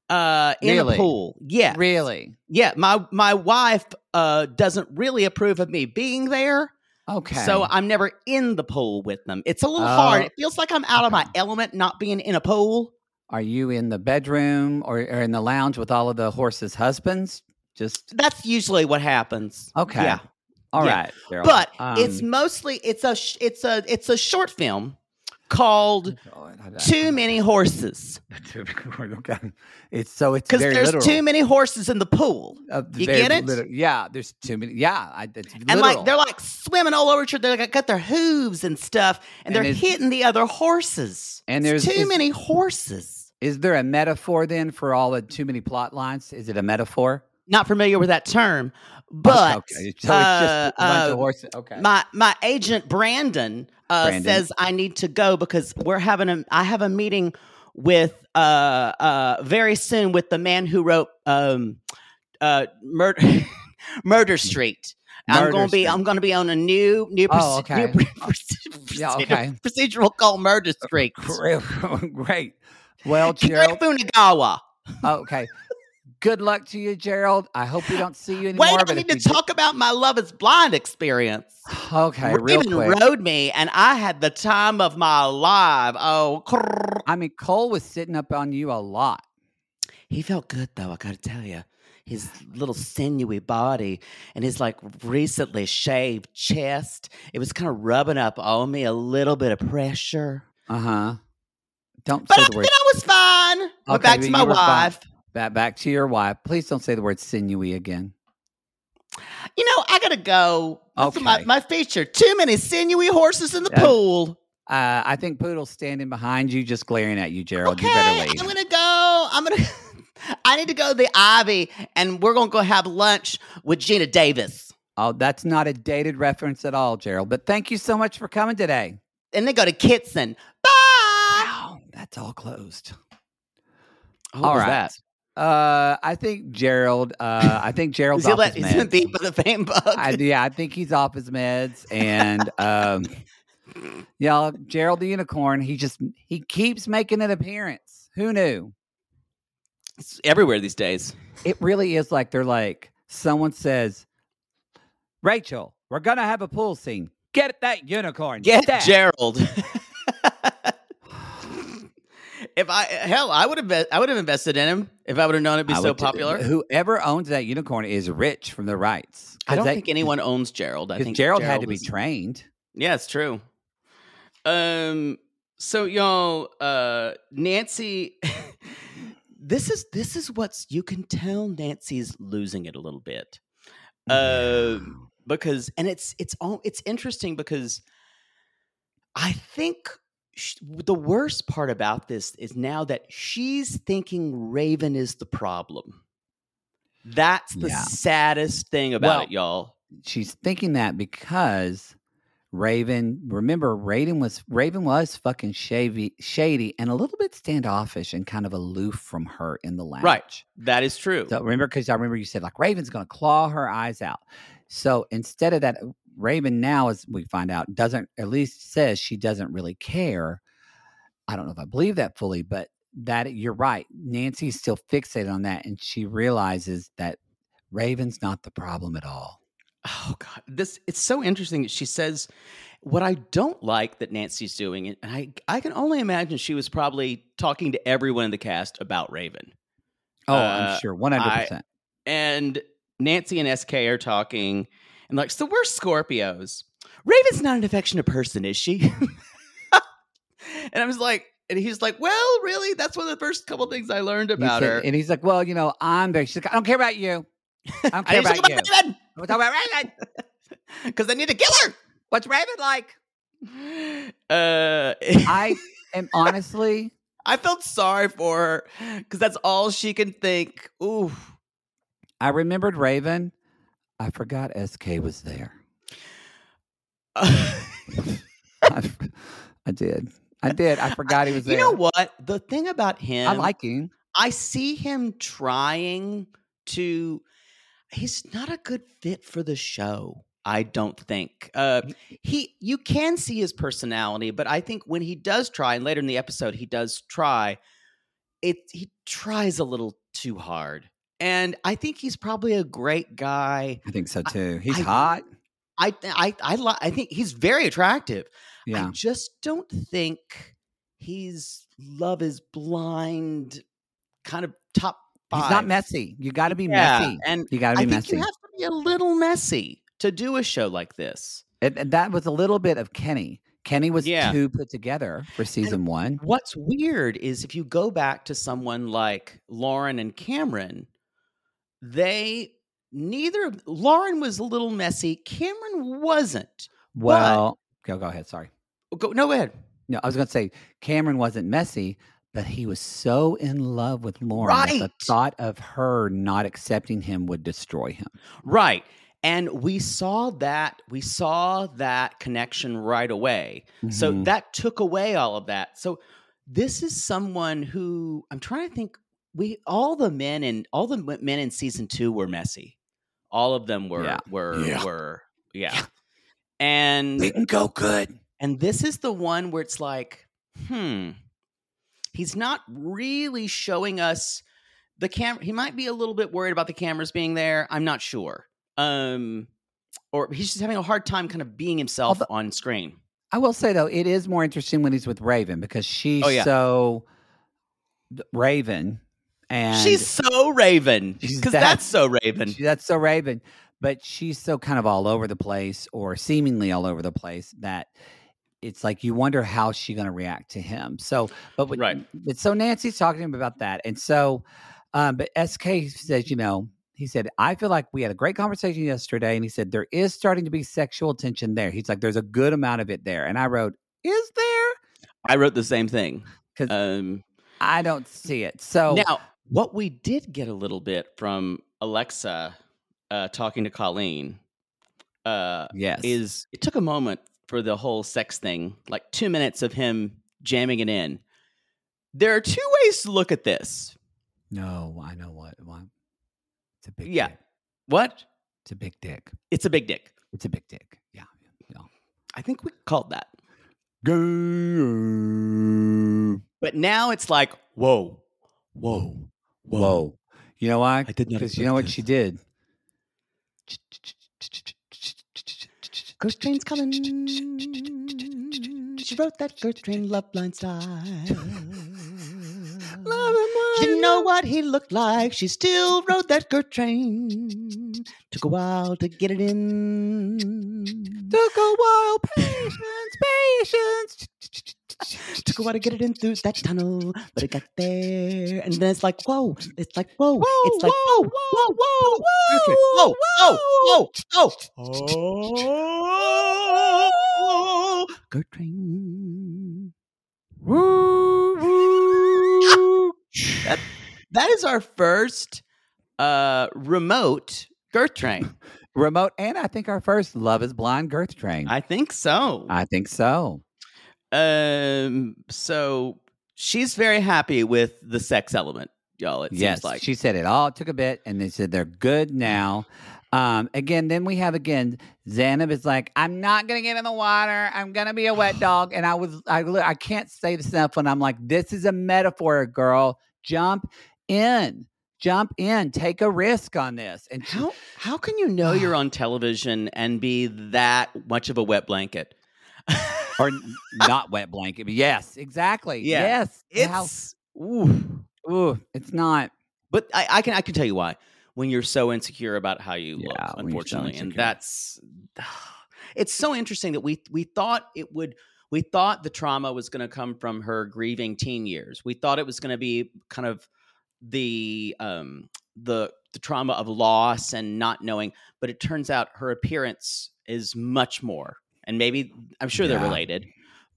uh, in Really? a pool. Yeah, Really? yeah. My my wife uh, doesn't really approve of me being there, Okay. so I'm never in the pool with them. It's a little hard. Oh, It feels like I'm out of my element not being in a pool. are you in the bedroom or, or in the lounge with all of the horses' husbands? Just That's usually what happens. okay. Yeah. All Yeah. right. But it's Um, mostly it's a sh- it's a it's a short film called I- Too Many Horses Okay. It's so it's because there's literal. too many horses in the pool, Uh, You get it? yeah, there's too many. Yeah, I, it's and like they're like swimming all over each other. They got their hooves and stuff, and, And they're hitting the other horses. And It's there's- too is- many horses. Is there a metaphor then for all the too many plot lines? Is it a metaphor? Not familiar with that term, but okay, so it's uh, uh. Okay. my my agent Brandon, uh, says I need to go because we're having a I have a meeting with uh uh very soon with the man who wrote um uh murder Murder Street. I'm gonna be. I'm gonna be on a new new, Oh, proce- new okay. proce- Yeah, procedural- okay. procedural called Murder Street. Great. Well, Gerald. Funagawa. Okay. Good luck to you, Gerald. I hope we don't see you anymore. Wait. I need to we do- talk about my Love Is Blind experience. Okay, real Raven quick. rode me, and I had the time of my life. Oh, crrr. I mean, Cole was sitting up on you a lot. he felt good though. I got to tell you, his little sinewy body and his like recently shaved chest. It was kind of rubbing up on me a little bit of pressure. Uh huh. Don't But I, the then word. I was fine. Okay, back to my wife. fine. Wife. Back, back to your wife. Please don't say the word sinewy again. You know, I gotta go. That's my, Okay. my feature. Too many sinewy horses in the Yeah. pool. Uh, I think Poodle's standing behind you, just glaring at you, Gerald. okay, You better leave. I'm gonna go. I'm gonna. I need to go to the Ivy, and we're gonna go have lunch with Geena Davis, Oh, that's not a dated reference at all, Gerald. But thank you so much for coming today. and then go to Kitson. Bye. Wow, that's all closed. Oh, All what was right. that? Uh, I think Gerald. Uh, I think Gerald's Is he, off let, his he's in meds. deep the fame bug. I, yeah, I think he's off his meds, and um, y'all, Gerald the unicorn. He just he keeps making an appearance. Who knew? It's everywhere these days. It really is like they're like someone says, Rachel, we're gonna have a pool scene. Get that unicorn. Get stat." Gerald. if I hell, I would have I would have invested in him if I would have known it'd be I so would t- popular. Whoever owns that unicorn is rich from the rights. I don't that- think anyone owns Gerald. I think Gerald, had to be trained. Yeah, it's true. Um so y'all uh Nancy this is this is what's you can tell Nancy's losing it a little bit. Uh because and it's it's all it's interesting because I think the worst part about this is now that she's thinking Raven is the problem. That's the Yeah. saddest thing about Well, it, y'all. she's thinking that because Raven, remember, Raven was Raven was fucking shady, shady, and a little bit standoffish and kind of aloof from her in the lounge. Right. That is true. So remember, because I remember you said like Raven's going to claw her eyes out. So instead of that, Raven now, as we find out, doesn't at least says she doesn't really care. I don't know if I believe that fully, but that you're right. Nancy's still fixated on that, and she realizes that Raven's not the problem at all. Oh god, this it's so interesting. She says what I don't like that Nancy's doing, and I I can only imagine she was probably talking to everyone in the cast about Raven. Oh, Uh, I'm sure, one hundred percent. And Nancy and SK are talking, and like, so we're Scorpios. Raven's not an affectionate person, is she? and I was like, and he's like, well, really? That's one of the first couple things I learned about her. and he's like, "Well, you know, I'm very." She's like, "I don't care about you. I don't care need to about you. Raven I'm talking about Raven. because I need to kill her. What's Raven like?" Uh, I am honestly, I felt sorry for her because that's all she can think. Ooh. I remembered Raven. I forgot SK was there. I, I did. I did. I forgot he was there. you know what? The thing about him, I like him. I see him trying to. He's not a good fit for the show. I don't think. Uh, he, you can see his personality, but I think when he does try, and later in the episode he does try, it he tries a little too hard. And I think he's probably a great guy. I think so too. He's I- hot. I I I, li- I think he's very attractive. Yeah. I just don't think he's love is blind kind of top five. He's not messy. You got to be Yeah, messy. and You got to I be think messy. you have to be a little messy to do a show like this. And, and that was a little bit of Kenny. Kenny was Yeah. too put together for season one. What's weird is if you go back to someone like Lauren and Cameron, they neither Lauren was a little messy. Cameron wasn't. Well, go go ahead. Sorry. Go no go ahead. No, I was going to say Cameron wasn't messy, but he was so in love with Lauren that the thought of her not accepting him would destroy him. Right. And we saw that we saw that connection right away. So Mhm. that took away all of that. So this is someone who I'm trying to think we all the men and all the men in season 2 were messy. All of them were Yeah. were Yeah. were yeah. And Didn't go good. and this is the one where it's like, hmm, he's not really showing us the camera. He might be a little bit worried about the cameras being there. I'm not sure. Um, or he's just having a hard time kind of being himself Although- on screen. I will say though, it is more interesting when he's with Raven because she's Oh, yeah. so Raven, and she's so Raven because that- that's so Raven. she- that's so Raven, but she's so kind of all over the place or seemingly all over the place that it's like you wonder how she's going to react to him. So, but what- Right. but so Nancy's talking to him about that, and so, um, but SK says, you know, he said, I feel like we had a great conversation yesterday, and he said there is starting to be sexual tension there. He's like, there's a good amount of it there, and I wrote, is there? I wrote the same thing. 'Cause Um, I don't see it. So Now, what we did get a little bit from Alexa uh, talking to Colleen uh, yes, is it took a moment for the whole sex thing, like two minutes of him jamming it in. There are two ways to look at this. no, I know what. what. It's a big Yeah. dick. What? It's a big dick. It's a big dick. It's a big dick. Yeah. yeah. I think we called that. But now it's like, whoa, whoa, Whoa. You know why? I did not Because you know what expect she did? Ghost Train's coming. She wrote that Ghost Train love line style. She didn't know what he looked like. She still rode that Gert train. Took a while to get it in. Took a while. Patience, patience. Took a while to get it in through that tunnel, but it got there. And then it's like, whoa. It's like, whoa. Whoa, it's like, whoa, whoa, whoa, whoa, Gert Train. whoa, whoa, whoa, whoa, oh. Gert Train. Woo, woo. That, that is our first uh, remote Girth Train. Remote, and I think our first Love is Blind Girth Train. I think so. I think so. Um, so she's very happy with the sex element, y'all. It yes, seems like she said it all. It took a bit, and they said they're good now. Um, again, then we have again Zanab is like, I'm not gonna get in the water. I'm gonna be a wet dog. And I was, I, I can't say this enough when I'm like, this is a metaphor, girl. Jump in, jump in, take a risk on this. And she- how how can you know you're on television and be that much of a wet blanket? or not wet blanket, but yes, exactly. Yeah. Yes, It's ooh. ooh, it's not. But I, I can I can tell you why. When you're so insecure about how you Yeah, look, you're so unfortunately, and that's it's so interesting that we we thought it would. We thought the trauma was going to come from her grieving teen years. We thought it was going to be kind of the um the the trauma of loss and not knowing, but it turns out her appearance is much more. And maybe I'm sure they're related,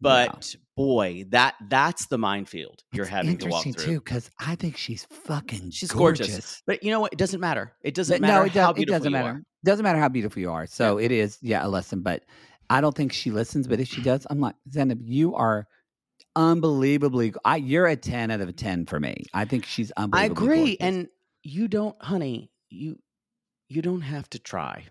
but boy, that that's the minefield you're It's having to walk through. too because I think she's fucking She's gorgeous. gorgeous. But you know what? It doesn't matter. It doesn't But matter no, it, how does, it beautiful doesn't you matter. are. Doesn't matter how beautiful you are. So it is, yeah, a lesson. But I don't think she listens. But if she does, I'm like Zanab, you are unbelievably. I, you're a ten out of a ten for me. I think she's I agree, gorgeous. and you don't, honey. You you don't have to try.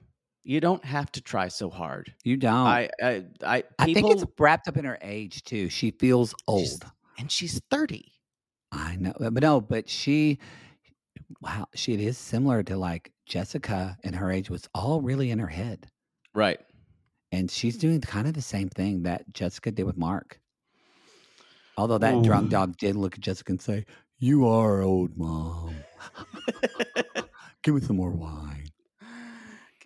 You don't have to try so hard. you don't. I I I, I people, think it's wrapped up in her age too. She feels old. She's- and she's thirty. I know, but no, but she, wow, she it is similar to like Jessica in her age was all really in her head, Right. and she's doing kind of the same thing that Jessica did with Mark. Although that drunk dog did look at Jessica and say, "You are old, mom. Give me some more wine.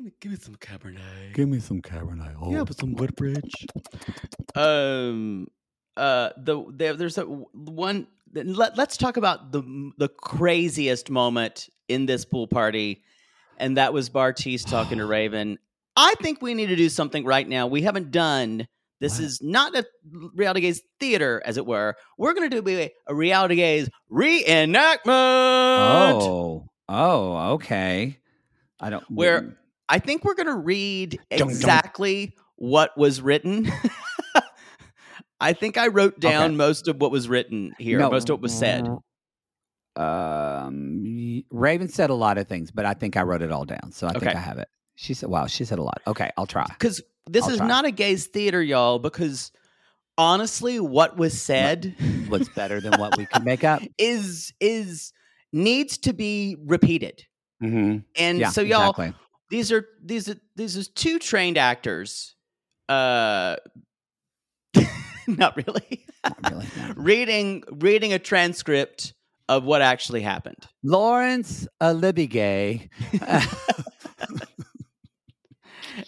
Give me give me some cabernet. Give me some Cabernet. Oh, yeah, but some Woodbridge. Um. Uh. The there, there's a w- one. Let, let's talk about the the craziest moment in this pool party, and that was Bartise talking to Raven. I think we need to do something right now. We haven't done. This What? is not a reality gaze theater, as it were. We're going to do a, a reality gaze reenactment. oh, oh, okay. I don't. Where- I think we're going to read Dun, dun. exactly what was written. I think I wrote down Okay. most of what was written here, No, most of what was said. Um, Raven said a lot of things, but I think I wrote it all down, so I think I have it. She said, "Wow, she said a lot." Okay, I'll try. Because this I'll is try. not a gays theater, y'all. Because honestly, what was said What's better than what we can make up? is is needs to be repeated. Mm-hmm. And Yeah, so, y'all, exactly. These are these are these are two trained actors. Uh, not really. Not really, reading reading a transcript of what actually happened. Laurence Olivier.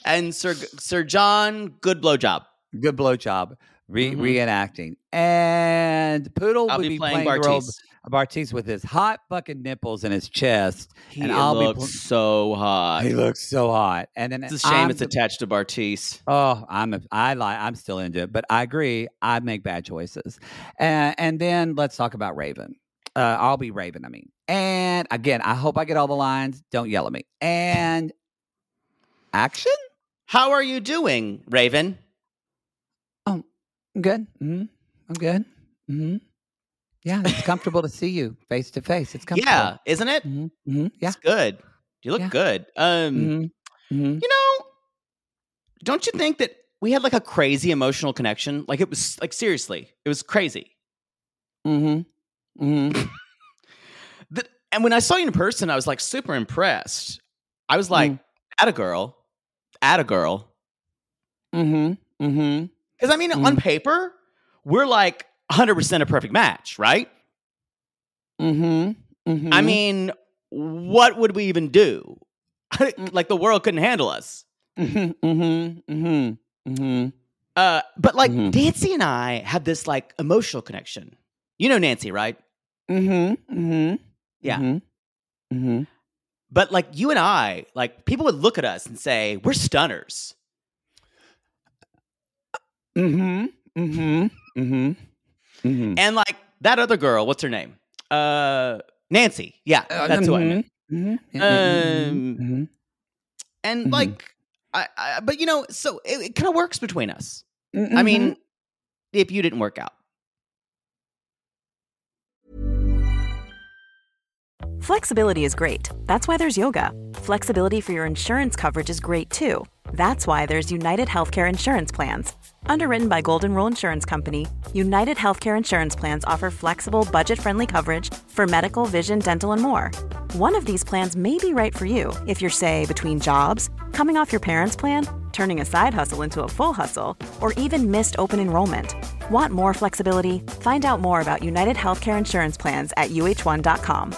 And Sir Sir John, good blowjob. Good blowjob. Re- Mhm. Reenacting. And Poodle I'll would be, be, playing playing, Bartise. Bartise with his hot fucking nipples in his chest. He and I'll be looks pl- so hot. he looks so hot. And then it's a shame I'm it's the- attached to Bartise. Oh, I'm a, I lie. I'm still into it, but I agree. I make bad choices, and and then let's talk about Raven. Uh, I'll be Raven. I mean, and again, I hope I get all the lines. Don't yell at me. And action. How are you doing, Raven? I'm good. hmm I'm good. hmm Yeah, it's comfortable to see you face to face. It's comfortable. Yeah, isn't it? hmm hmm Yeah. It's good. You look Yeah. good. Um, hmm hmm you know, don't you think that we had like a crazy emotional connection? Like it was like seriously, it was crazy. hmm hmm That, and when I saw you in person, I was like super impressed. I was like, Mm. at a girl, at a girl. Mm-hmm. hmm Because I mean, on paper, we're like 100% a perfect match, right? hmm hmm I mean, what would we even do? like the world couldn't handle us. hmm hmm hmm hmm Uh, but like Mhm. Nancy and I have this like emotional connection. You know Nancy, right? hmm hmm Yeah. hmm hmm But like you and I, like people would look at us and say, we're stunners. Hmm Mm-hmm. Mm-hmm. mm-hmm. And like that other girl, what's her name? Uh, Nancy. Yeah, that's who I meant. Um, hmm And like, I, I, but you know, so it, it kind of works between us. I Mm-hmm. mean, if you didn't work out. Flexibility is great. That's why there's yoga. Flexibility for your insurance coverage is great too. That's why there's United Healthcare Insurance Plans. Underwritten by Golden Rule Insurance Company, United Healthcare Insurance Plans offer flexible, budget friendly coverage for medical, vision, dental, and more. One of these plans may be right for you if you're, say, between jobs, coming off your parents' plan, turning a side hustle into a full hustle, or even missed open enrollment. Want more flexibility? Find out more about United Healthcare Insurance Plans at uhone.com.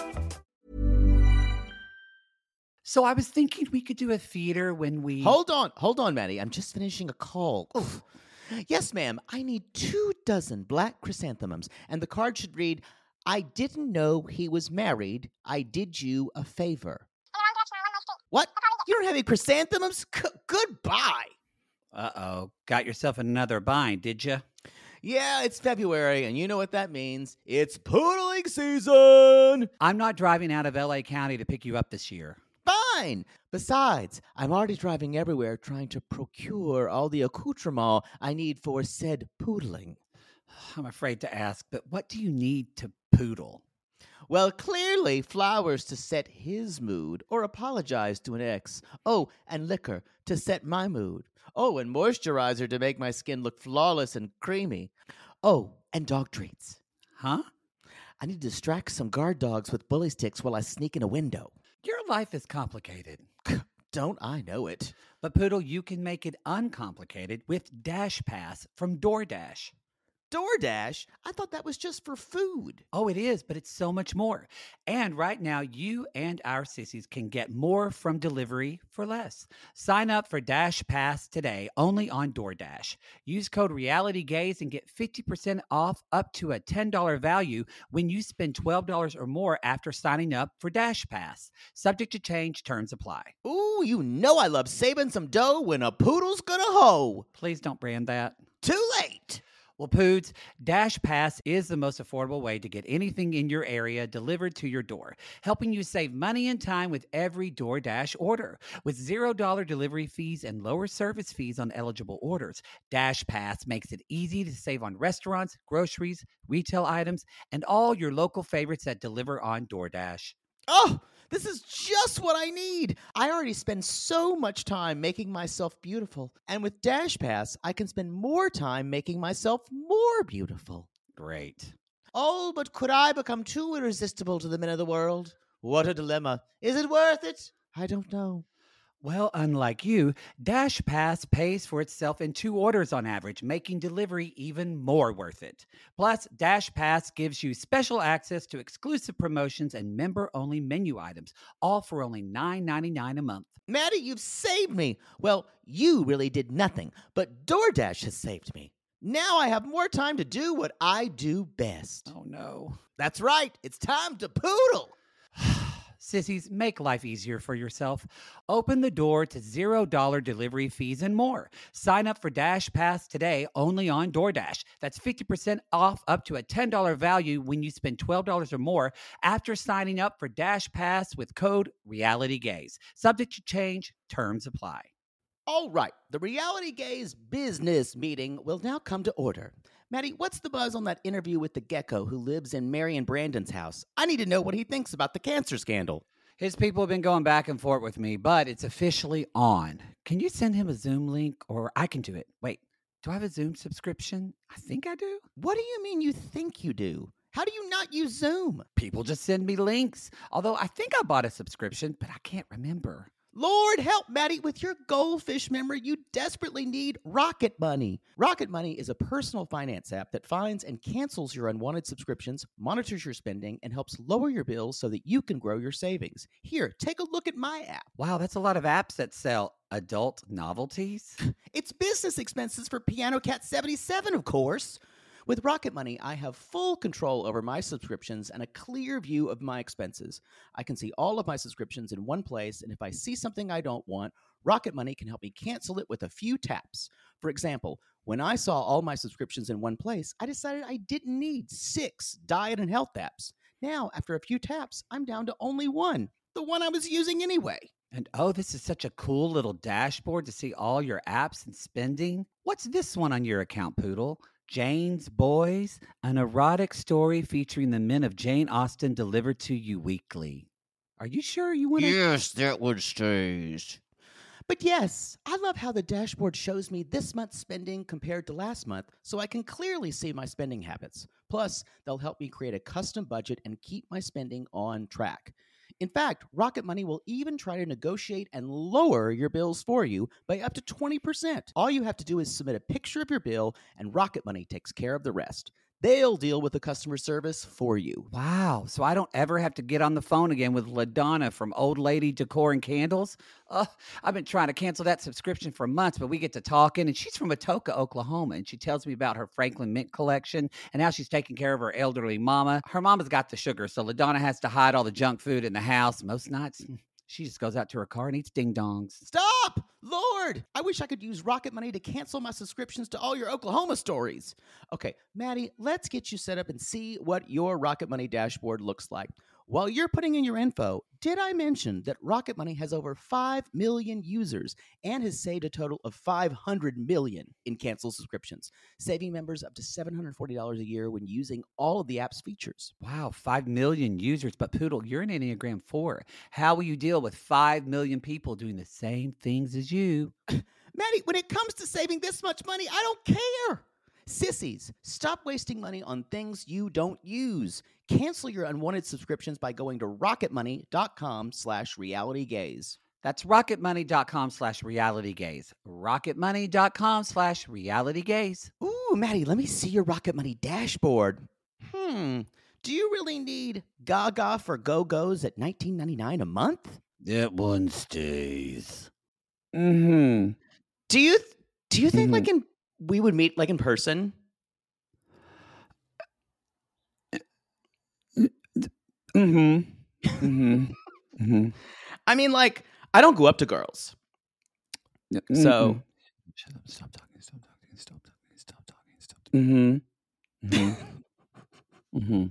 So I was thinking we could do a theater when we Hold on, hold on, Maddie. I'm just finishing a call. Oof. Yes, ma'am. I need two dozen black chrysanthemums, and the card should read, "I didn't know he was married. I did you a favor." What? You don't have any chrysanthemums? C- goodbye. Uh oh, got yourself another bind, did you? Yeah, it's February, and you know what that means. It's poodling season. I'm not driving out of L.A. County to pick you up this year. Fine. Besides, I'm already driving everywhere trying to procure all the accoutrement I need for said poodling. I'm afraid to ask, but what do you need to poodle? Well, clearly, flowers to set his mood or apologize to an ex. Oh, and liquor to set my mood. Oh, and moisturizer to make my skin look flawless and creamy. Oh, and dog treats. Huh? I need to distract some guard dogs with bully sticks while I sneak in a window. Your life is complicated. Don't I know it? But Poodle, you can make it uncomplicated with Dash Pass from DoorDash. DoorDash? I thought that was just for food. Oh, it is, but it's so much more. And right now, you and our sissies can get more from delivery for less. Sign up for Dash Pass today only on DoorDash. Use code RealityGaze and get 50% off up to a $10 value when you spend $12 or more after signing up for Dash Pass. Subject to change, terms apply. Ooh, you know I love saving some dough when a poodle's gonna hoe. Please don't brand that. Too late. Well, Poods, Dash Pass is the most affordable way to get anything in your area delivered to your door, helping you save money and time with every DoorDash order. With $0 delivery fees and lower service fees on eligible orders, Dash Pass makes it easy to save on restaurants, groceries, retail items, and all your local favorites that deliver on DoorDash. Oh, this is just what I need. I already spend so much time making myself beautiful. And with Dash Pass, I can spend more time making myself more beautiful. Great. Oh, but could I become too irresistible to the men of the world? What a dilemma. Is it worth it? I don't know. Well, unlike you, Dash Pass pays for itself in two orders on average, making delivery even more worth it. Plus, Dash Pass gives you special access to exclusive promotions and member only menu items, all for only $9.99 a month. Maddie, you've saved me. Well, you really did nothing, but DoorDash has saved me. Now I have more time to do what I do best. Oh no. That's right. It's time to poodle. Sissies, make life easier for yourself. Open the door to $0 delivery fees and more. Sign up for Dash Pass today only on DoorDash. That's 50% off up to a $10 value when you spend $12 or more after signing up for Dash Pass with code RealityGaze. Subject to change, terms apply. All right, the Reality Gaze business meeting will now come to order. Maddie, what's the buzz on that interview with the gecko who lives in Marion Brandon's house? I need to know what he thinks about the cancer scandal. His people have been going back and forth with me, but it's officially on. Can you send him a Zoom link or I can do it? Wait, do I have a Zoom subscription? I think I do. What do you mean you think you do? How do you not use Zoom? People just send me links. Although I think I bought a subscription, but I can't remember. Lord help, Maddie, with your goldfish memory, you desperately need Rocket Money. Rocket Money is a personal finance app that finds and cancels your unwanted subscriptions, monitors your spending, and helps lower your bills so that you can grow your savings. Here, take a look at my app. Wow, that's a lot of apps that sell adult novelties. It's business expenses for Piano Cat 77, of course. With Rocket Money, I have full control over my subscriptions and a clear view of my expenses. I can see all of my subscriptions in one place, and if I see something I don't want, Rocket Money can help me cancel it with a few taps. For example, when I saw all my subscriptions in one place, I decided I didn't need six diet and health apps. Now, after a few taps, I'm down to only one, the one I was using anyway. And oh, this is such a cool little dashboard to see all your apps and spending. What's this one on your account, Poodle? Jane's Boys, an erotic story featuring the men of Jane Austen delivered to you weekly. Are you sure you want to? Yes, that one stays. But yes, I love how the dashboard shows me this month's spending compared to last month so I can clearly see my spending habits. Plus, they'll help me create a custom budget and keep my spending on track. In fact, Rocket Money will even try to negotiate and lower your bills for you by up to 20%. All you have to do is submit a picture of your bill, and Rocket Money takes care of the rest. They'll deal with the customer service for you. Wow. So I don't ever have to get on the phone again with LaDonna from Old Lady Decor and Candles. Uh, I've been trying to cancel that subscription for months, but we get to talking, and she's from Atoka, Oklahoma, and she tells me about her Franklin Mint collection and how she's taking care of her elderly mama. Her mama's got the sugar, so LaDonna has to hide all the junk food in the house. Most nights, she just goes out to her car and eats ding dongs. Stop! Lord! I wish I could use Rocket Money to cancel my subscriptions to all your Oklahoma stories. Okay, Maddie, let's get you set up and see what your Rocket Money dashboard looks like. While you're putting in your info, did I mention that Rocket Money has over 5 million users and has saved a total of 500 million in canceled subscriptions, saving members up to $740 a year when using all of the app's features? Wow, 5 million users. But Poodle, you're an Enneagram 4. How will you deal with 5 million people doing the same things as you? Maddie, when it comes to saving this much money, I don't care. Sissies, stop wasting money on things you don't use. Cancel your unwanted subscriptions by going to rocketmoney.com slash realitygaze. That's rocketmoney.com slash realitygaze. Rocketmoney.com slash realitygaze. Ooh, Maddie, let me see your Rocket Money dashboard. Hmm, do you really need Gaga for Go-Go's at $19.99 a month? That one stays. Mm-hmm. Do you th- do you think Mhm. like in we would meet like in person? Mm-hmm. Mm-hmm. mm-hmm. I mean like I don't go up to girls. So- Shut up, stop talking, stop talking, stop talking, stop talking, stop Mm-hmm. Mm-hmm. mm-hmm.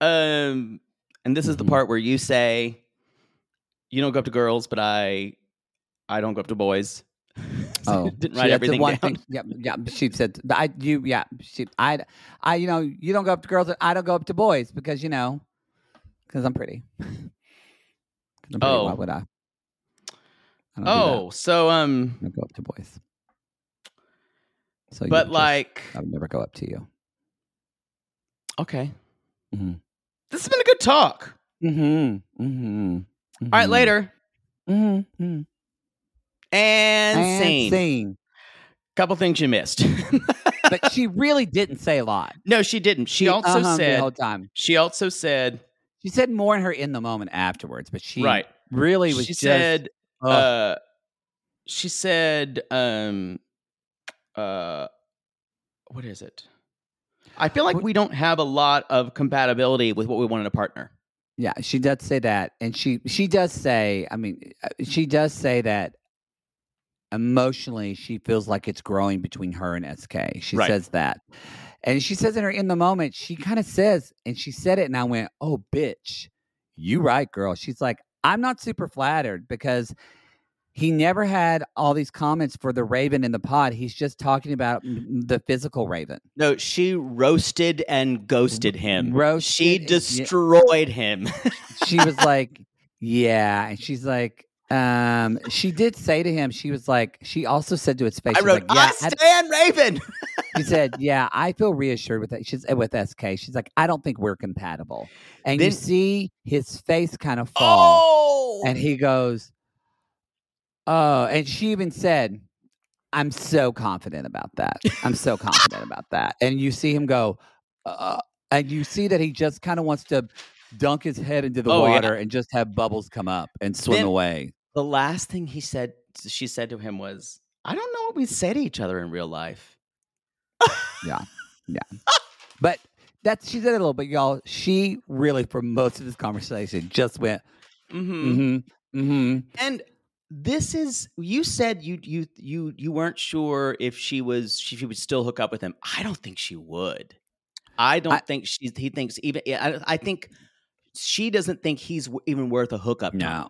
Um, and this is the Mhm. part where you say, "You don't go up to girls, but I, I don't go up to boys." Oh, didn't write everything one down. thing- Yeah, yeah. She said, "I you yeah." She I I you know you don't go up to girls. and I don't go up to boys because you know because I'm pretty. I'm pretty, Why Oh. would I? I. Oh, so um, I go up to boys. So but just- like, I would never go up to you. okay, Mhm. this has been a good talk. Mm-hmm. Mm-hmm. All right, later Mm-hmm. And, And scene. scene. Couple things you missed. But she really didn't say a lot. no, she didn't. She, also uh-huh the said. whole time. She also said. She said more in her in the moment afterwards, but she right. really was She just said. uh she said um uh what is it i feel like we don't have a lot of compatibility with what we want in a partner Yeah, she does say that, and she she does say. I mean, uh, she does say that emotionally, she feels like it's growing between her and SK. She Right. says that, and she says in her in the moment, she kind of says, and she said it, and I went, "Oh, bitch, you right, girl." She's like, "I'm not super flattered because." He never had all these comments for the Raven in the pod. He's just talking about the physical Raven. no she roasted and ghosted him she Roasted and- yeah. destroyed him she was like, "Yeah," and she's like, um, she did say to him, she was like, she also said to his face, i wrote like, "Yeah," i stand raven she said, "Yeah, I feel reassured with that." She's with SK. She's like, "I don't think we're compatible," and you see his face kind of fall, oh and he goes, "Oh," and she even said. I'm so confident about that. I'm so confident about that. And you see him go, uh, and you see that he just kind of wants to dunk his head into the Oh, yeah. water and just have bubbles come up and swim Then- away. the last thing he said she said to him was i don't know what we say to each other in real life yeah, yeah, But that's she said it a little bit, y'all. She really, for most of this conversation, just went, mm-hmm. mm-hmm, mm-hmm. And this is you said you you you you weren't sure if she was she, she would still hook up with him. I don't think she would. I don't I- think she he thinks even I, I think she doesn't think he's w- even worth a hookup. No, her.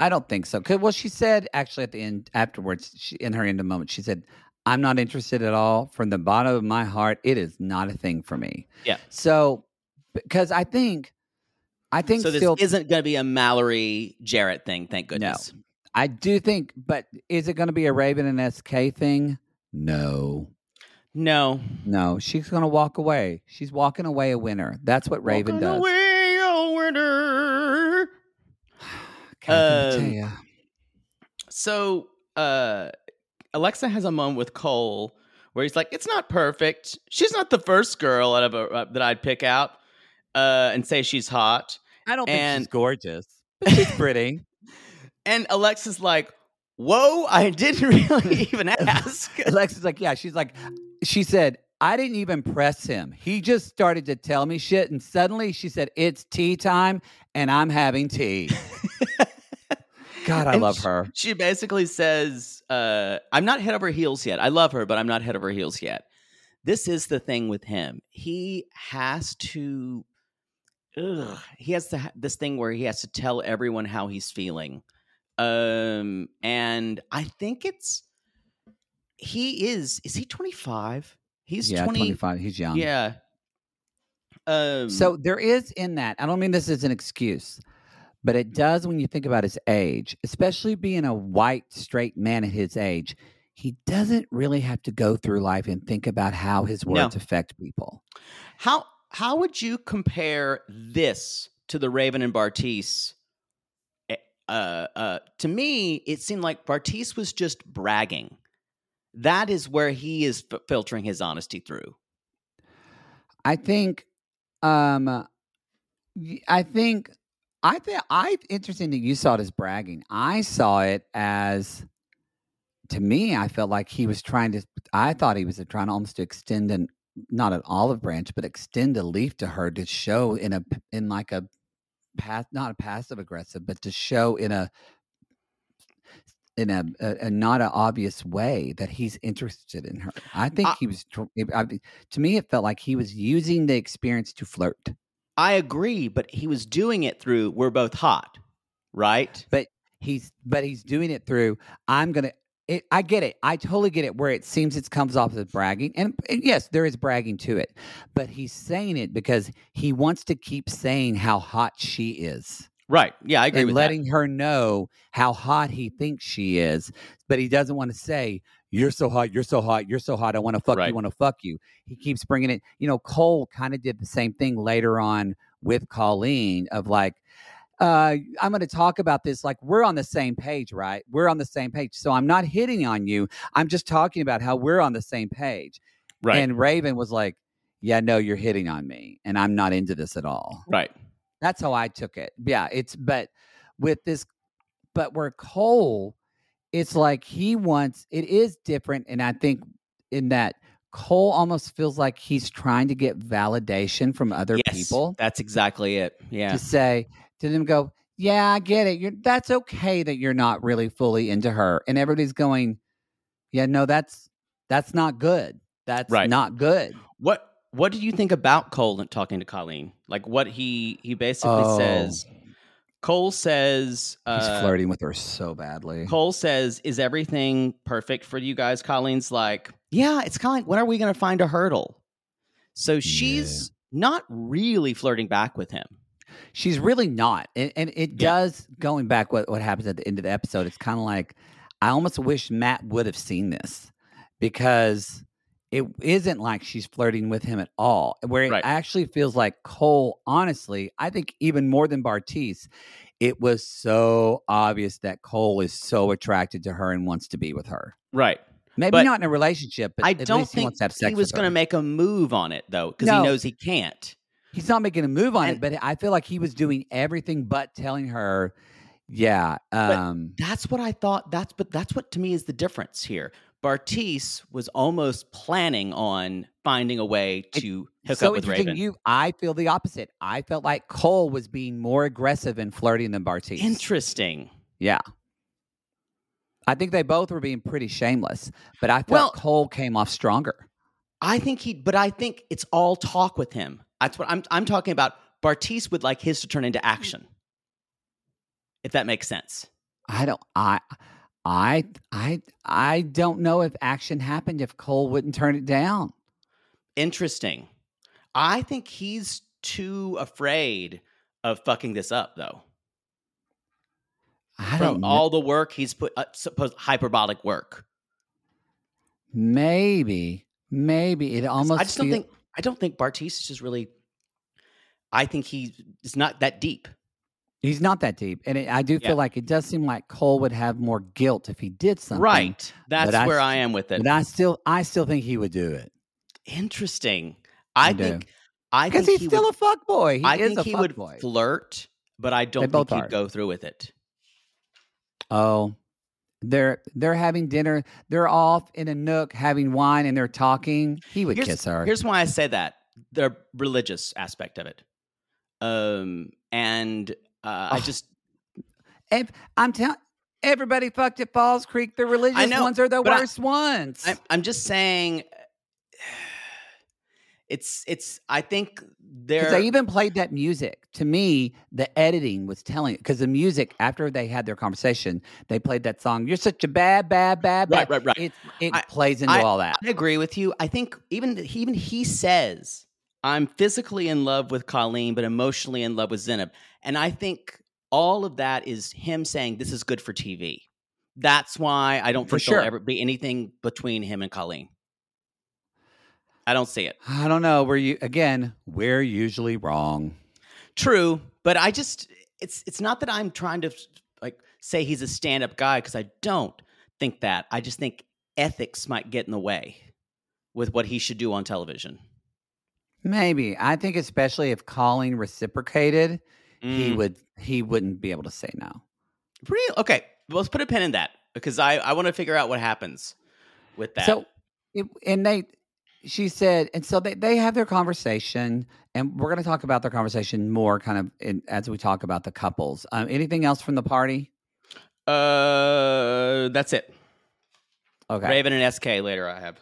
I don't think so. 'Cause- well, she said actually at the end afterwards, she, in her end of moment, she said, "I'm not interested at all. From the bottom of my heart, it is not a thing for me." Yeah. So, because I think, I think So this still, isn't going to be a Mallory Jarrette thing. Thank goodness. I do think, but is it going to be a Raven and SK thing? No. No, No, she's going to walk away. She's walking away a winner. That's what Raven Walking does. away Kathy Um, Mattea. So uh Alexa has a moment with Cole where he's like, "It's not perfect. She's not the first girl out of a, uh, that I'd pick out uh, and say she's hot." I don't think she's gorgeous, but she's pretty. And Alexa's like, "Whoa, I didn't really even ask." Alexa's like, yeah, she's like, she said, I didn't even press him. He just started to tell me shit. And suddenly she said, it's tea time and I'm having tea. God, I And love her. She basically says, uh, "I'm not head over heels yet. I love her, but I'm not head over heels yet." This is the thing with him. He has to. Ugh, he has to this thing where he has to tell everyone how he's feeling, um, and I think it's he is. Is he 25? He's yeah, 20. 25. He's young. Yeah. Um. So there is in that, I don't mean this as an excuse, but it does when you think about his age, especially being a white, straight man at his age. He doesn't really have to go through life and think about how his No. words affect people. How how would you compare this to the Raven and Bartise? Eh, Uh, uh, to me, it seemed like Bartise was just bragging. That is where he is f- filtering his honesty through. I think, um, I think, I think, I interesting that you saw it as bragging. I saw it as, to me, I felt like he was trying to. I thought he was trying almost to extend an not an olive branch, but extend a leaf to her to show in a in like a path not a passive aggressive, but to show in a in a, a, a not an obvious way that he's interested in her. I think I- he was. I, to me, it felt like he was using the experience to flirt. I agree, but he was doing it through we're both hot, right? But he's but he's doing it through. I'm gonna. It, I get it. I totally get it. Where it seems it comes off as bragging, and, yes, there is bragging to it. But he's saying it because he wants to keep saying how hot she is. Right. Yeah, I agree and letting her know how hot he thinks she is, but he doesn't want to say, "You're so hot, you're so hot, you're so hot. I want to fuck Right. you, want to fuck you." He keeps bringing it. You know, Cole kind of did the same thing later on with Colleen of like, uh, "I'm going to talk about this. Like, we're on the same page, right? We're on the same page. So I'm not hitting on you. I'm just talking about how we're on the same page." Right. And Raven was like, "Yeah, no, you're hitting on me, and I'm not into this at all. Right. That's how I took it. Yeah, it's but with this, but where Cole, it's like he wants. It is different, and I think in that Cole almost feels like he's trying to get validation from other yes, people That's exactly it. Yeah. to say to them, "Go, yeah, I get it. You're that's okay that you're not really fully into her," and everybody's going, "Yeah, no, that's that's not good. That's Right. not good." What What do you think about Cole talking to Colleen? Like what he he basically oh. says. Cole says Oh. he's uh, flirting with her so badly. Cole says, "Is everything perfect for you guys?" Colleen's like, "Yeah, it's kind of like when are we going to find a hurdle?" So she's not really flirting back with him. She's really not. And, and it Yeah. does, going back what, what happens at the end of the episode, it's kind of like I almost wish Matt would have seen this because it isn't like she's flirting with him at all. Where it Right. actually feels like Cole, honestly, I think even more than Bartise, it was so obvious that Cole is so attracted to her and wants to be with her. Right. Maybe But not in a relationship, but I at don't least he think wants to have sex he was going to make a move on it though, because No. he knows he can't. He's not making a move on And- it, but I feel like he was doing everything but telling her, yeah. Um, That's what I thought. That's but that's what to me is the difference here. Bartise was almost planning on finding a way It- to hook so up with. Raven. You, I feel the opposite. I felt like Cole was being more aggressive and flirting than Bartise. Interesting. Yeah. I think they both were being pretty shameless, but I felt Well- Cole came off stronger. I think he, but I think it's all talk with him. That's what I'm. I'm talking about. Bartice would like his to turn into action, if that makes sense. I don't. I. I. I. I don't know if action happened if Cole wouldn't turn it down. Interesting. I think he's too afraid of fucking this up, though. I From all the work he's put, uh, supposed hyperbolic work. Maybe. Maybe it almost. I just don't think. I don't think Bartise is just really. I think he is not that deep. He's not that deep, and it, I do Yeah. feel like it does seem like Cole would have more guilt if he did something. Right. That's I where I, am with it. But I still, I still think he would do it Interesting. I I do. think. I because he's he still would, a fuck boy. He I think he would boy. flirt, but I don't think he'd go through with it. oh, they're they're having dinner. They're off in a nook having wine, and they're talking. He would Here's, kiss her. here's why I say that: the religious aspect of it, um, and uh, I Oh, just Ev- I'm telling. Everybody fucked at Falls Creek. The religious know, ones are the but I- worst ones. I'm, I'm just saying. It's it's. I think they're they even played that music. To me, the editing was telling because the music after they had their conversation, they played that song. You're such a bad, bad, bad, Right, bad. right, right. It it I- plays into all that. I agree with you. I think even even he says I'm physically in love with Colleen, but emotionally in love with Zanab, and I think all of that is him saying this is good for TV. That's why I don't For think there'll sure. ever be anything between him and Colleen. I don't see it. I don't know. We're you again. We're usually wrong. True, but I just it's it's not that I'm trying to like say he's a stand-up guy because I don't think that. I just think ethics might get in the way with what he should do on television. Maybe I think especially if Colleen reciprocated, he Mm. would he wouldn't be able to say no. Real okay. well, Let's put a pin in that because I I want to figure out what happens with that. So, it, and they, she said, and so they, they have their conversation, and we're going to talk about their conversation more kind of in, as we talk about the couples. Um, anything else from the party? Uh, that's it. Okay. Raven and SK later. I have.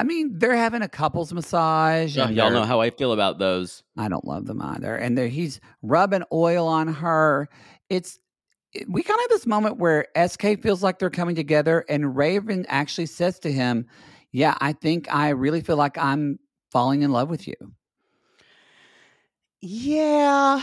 I mean, they're having a couples massage. Yeah, y'all know how I feel about those. I don't love them either. And he's rubbing oil on her. It's it- we kind of have this moment where SK feels like they're coming together, and Raven actually says to him, "Yeah, I think I really feel like I'm falling in love with you." Yeah.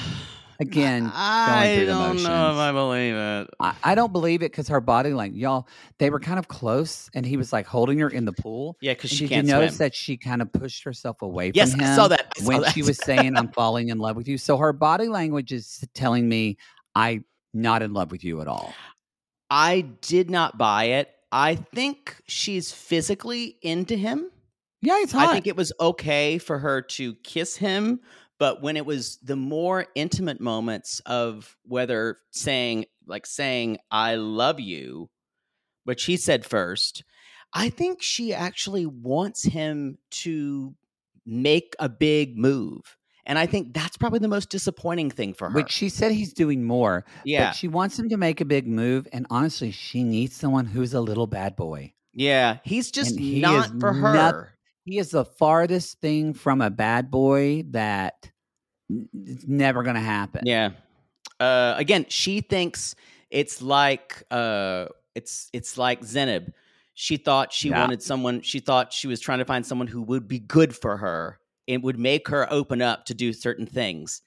Again, I going through the don't know if. I believe it. I, I don't believe it because her body language, y'all, they were kind of close, and he was like holding her in the pool. Yeah, because she did can't you notice swim. that she kind of pushed herself away Yes, from him I saw that. I saw when that. she was saying, "I'm falling in love with you"? So her body language is telling me I'm not in love with you at all. I did not buy it. I think she's physically into him. Yeah, it's hot. I think it was okay for her to kiss him, but when it was the more intimate moments of whether saying like saying I love you, which he said first, I think she actually wants him to make a big move. And I think that's probably the most disappointing thing for her. Which she said he's doing more. yeah. But she wants him to make a big move. And honestly, she needs someone who's a little bad boy. yeah. He's just And he not for her. He is the farthest thing from a bad boy that it's never going to happen. Yeah. Uh, again, she thinks it's like uh, it's it's like Zanab. She thought she Yeah. wanted someone. She thought she was trying to find someone who would be good for her and would make her open up to do certain things.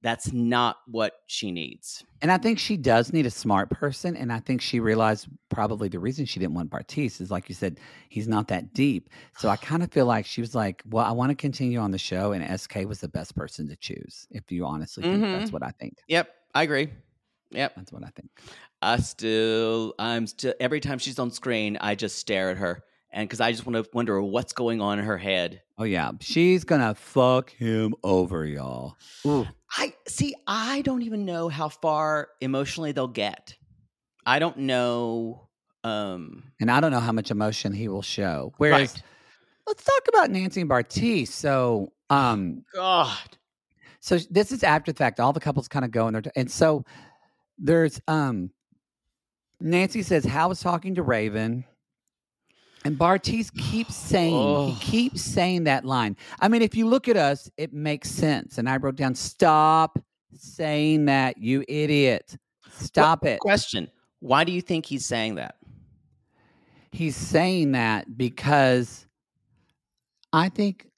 That's not what she needs. And I think she does need a smart person. And I think she realized probably the reason she didn't want Bartise is like you said, he's not that deep. So I kind of feel like she was like, well, I want to continue on the show. And SK was the best person to choose. If you honestly think that's Mhm. what I think. Yep, I agree. Yep, That's what I think. I still, I'm still. Every time she's on screen, I just stare at her, and because I just want to wonder what's going on in her head. Oh, yeah. She's going to fuck him over, y'all. Ooh. I see. I don't even know how far emotionally they'll get. I don't know. Um, And I don't know how much emotion he will show. Whereas, right. let's talk about Nancy and Bartise. So, um, God. so this is after the fact. All the couples kind of go in there, and so there's um, Nancy says Hal was talking to Raven, and Bartise keeps saying Oh. he keeps saying that line. I mean, if you look at us, it makes sense. And I wrote down, "Stop saying that, you idiot! Stop it." Question: Why do you think he's saying that? He's saying that because I think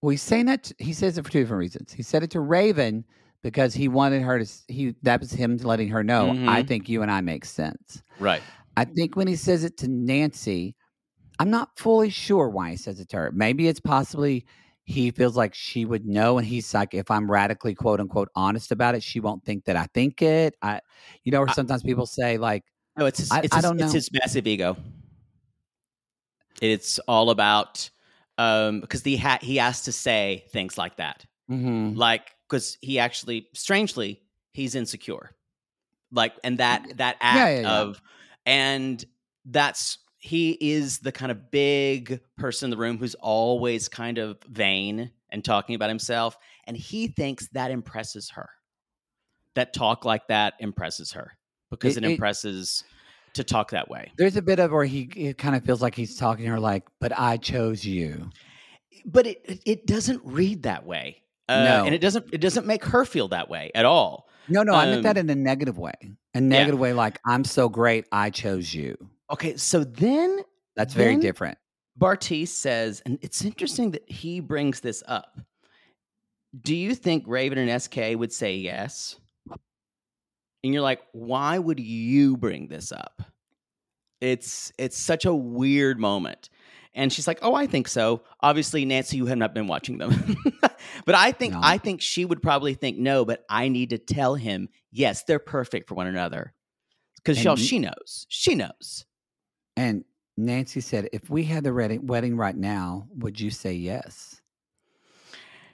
well, he's saying that t- he says it for two different reasons. He said it to Raven because he wanted her to he that was him letting her know I Mhm. think you and I make sense. Right. I think when he says it to Nancy, I'm not fully sure why he says it to her. Maybe it's possibly he feels like she would know and he's like if I'm radically quote unquote honest about it, she won't think that I think it. I you know, or I- sometimes people say like No, it's his, I- it's, I don't it's know. his massive ego. It's all about um because he ha- he has to say things like that. mhm. like because he actually strangely he's insecure like and that that act Yeah, yeah, yeah. of and that's he is the kind of big person in the room who's always kind of vain and talking about himself and he thinks that impresses her that talk like that impresses her because it, It- it- impresses to talk that way There's a bit of where he it kind of feels like he's talking to her like, but I chose you. but it it- it doesn't read that way uh, No. and it doesn't it doesn't make her feel that way at all No, no, I meant that Um, in a negative way. A negative way, like I'm so great, I chose you. Okay so then That's very Then- different. Bartise says, and it's interesting that he brings this up. Do you think Raven and SK would say yes? And you're like, why would you bring this up? It's it's such a weird moment. And she's like, "Oh, I think so." Obviously, Nancy, you have not been watching them, but I think No. I think she would probably think no. But I need to tell him, yes, they're perfect for one another, because y'all, she knows, she knows. And Nancy said, if we had the wedding, right now, would you say yes?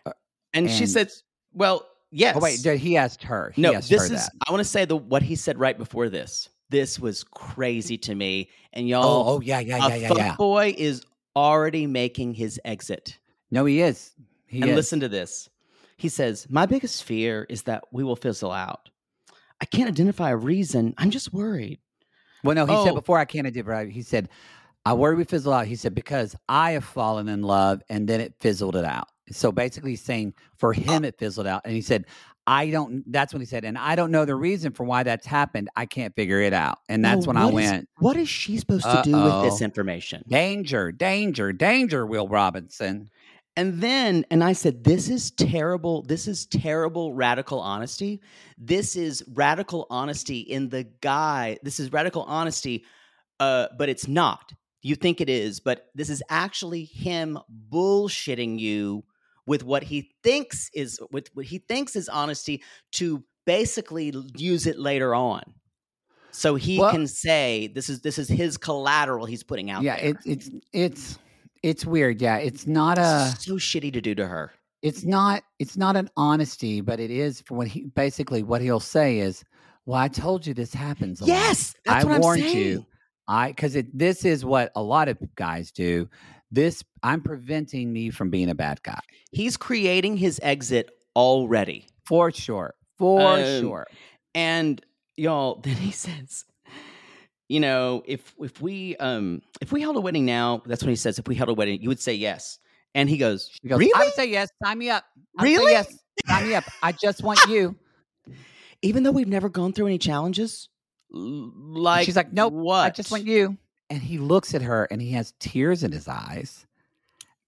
Uh, and, she And- said, "Well, yes." Oh wait, he asked her. He no, asked this her is. that. I want to say the what he said right before this. This was crazy to me. And Oh, y'all, oh yeah, yeah, a yeah, yeah, yeah. boy is already making his exit. No, he is. He and is. listen to this. He says, "My biggest fear is that we will fizzle out. I can't identify a reason. I'm just worried. Well, no, he Oh. said before I can't identify. He said, "I worry we fizzle out." He said because I have fallen in love and then it fizzled it out. So basically, he's saying for him it fizzled out, and he said, "I don't." That's what he said, and I don't know the reason for why that's happened. I can't figure it out, and that's Well, when I is- went, what is she supposed to do with this information? "Danger, danger, danger!" Will Robinson. And then, and I said, this is terrible. This is terrible radical honesty. This is radical honesty in the guy. This is radical honesty, uh, but it's not. You think it is, but this is actually him bullshitting you with what he thinks is with what he thinks is honesty to basically use it later on. So he Well- can say this is this is his collateral he's putting out Yeah, there. it, it's it's it's weird. Yeah, it's not a. so shitty to do to her. it's not it's not an honesty, but it is for what he basically what he'll say is, "Well, I told you this happens." A lot. Yes, that's I what I'm warned you. I because this is what a lot of guys do. This I'm preventing me from being a bad guy He's creating his exit already. for sure, for Um, sure. And y'all, then he says, you know, if if we um if we held a wedding now, that's what he says. If we held a wedding, you would say yes. And he goes, She goes, really? I would say yes. Sign me up. I would say Really? yes. Sign me up. I just want you. Even though we've never gone through any challenges, L- And like she's like, nope. what? I just want you. And he looks at her, and he has tears in his eyes.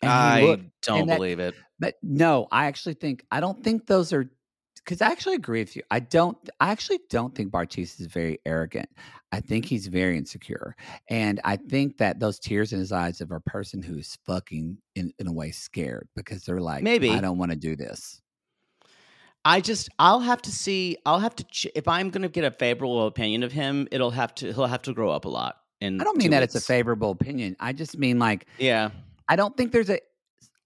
And I look- don't and that- believe it. But no, I actually think I don't think those are because I actually agree with you. I don't. I actually don't think Bartise is very arrogant. I think he's very insecure, and I think that those tears in his eyes of a person who's fucking in, in a way scared because they're like, Maybe. I don't want to do this. I just I'll have to see. I'll have to ch- if I'm going to get a favorable opinion of him. It'll have to he'll have to grow up a lot. And I don't mean that it's a favorable opinion. I just mean like Yeah. I don't think there's a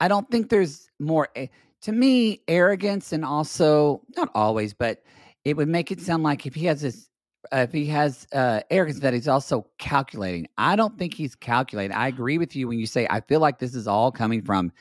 I don't think there's more a- to me arrogance and also not always but it would make it sound like if he has this uh, if he has uh, arrogance that he's also calculating. I don't think he's calculating. I agree with you when you say I feel like this is all coming from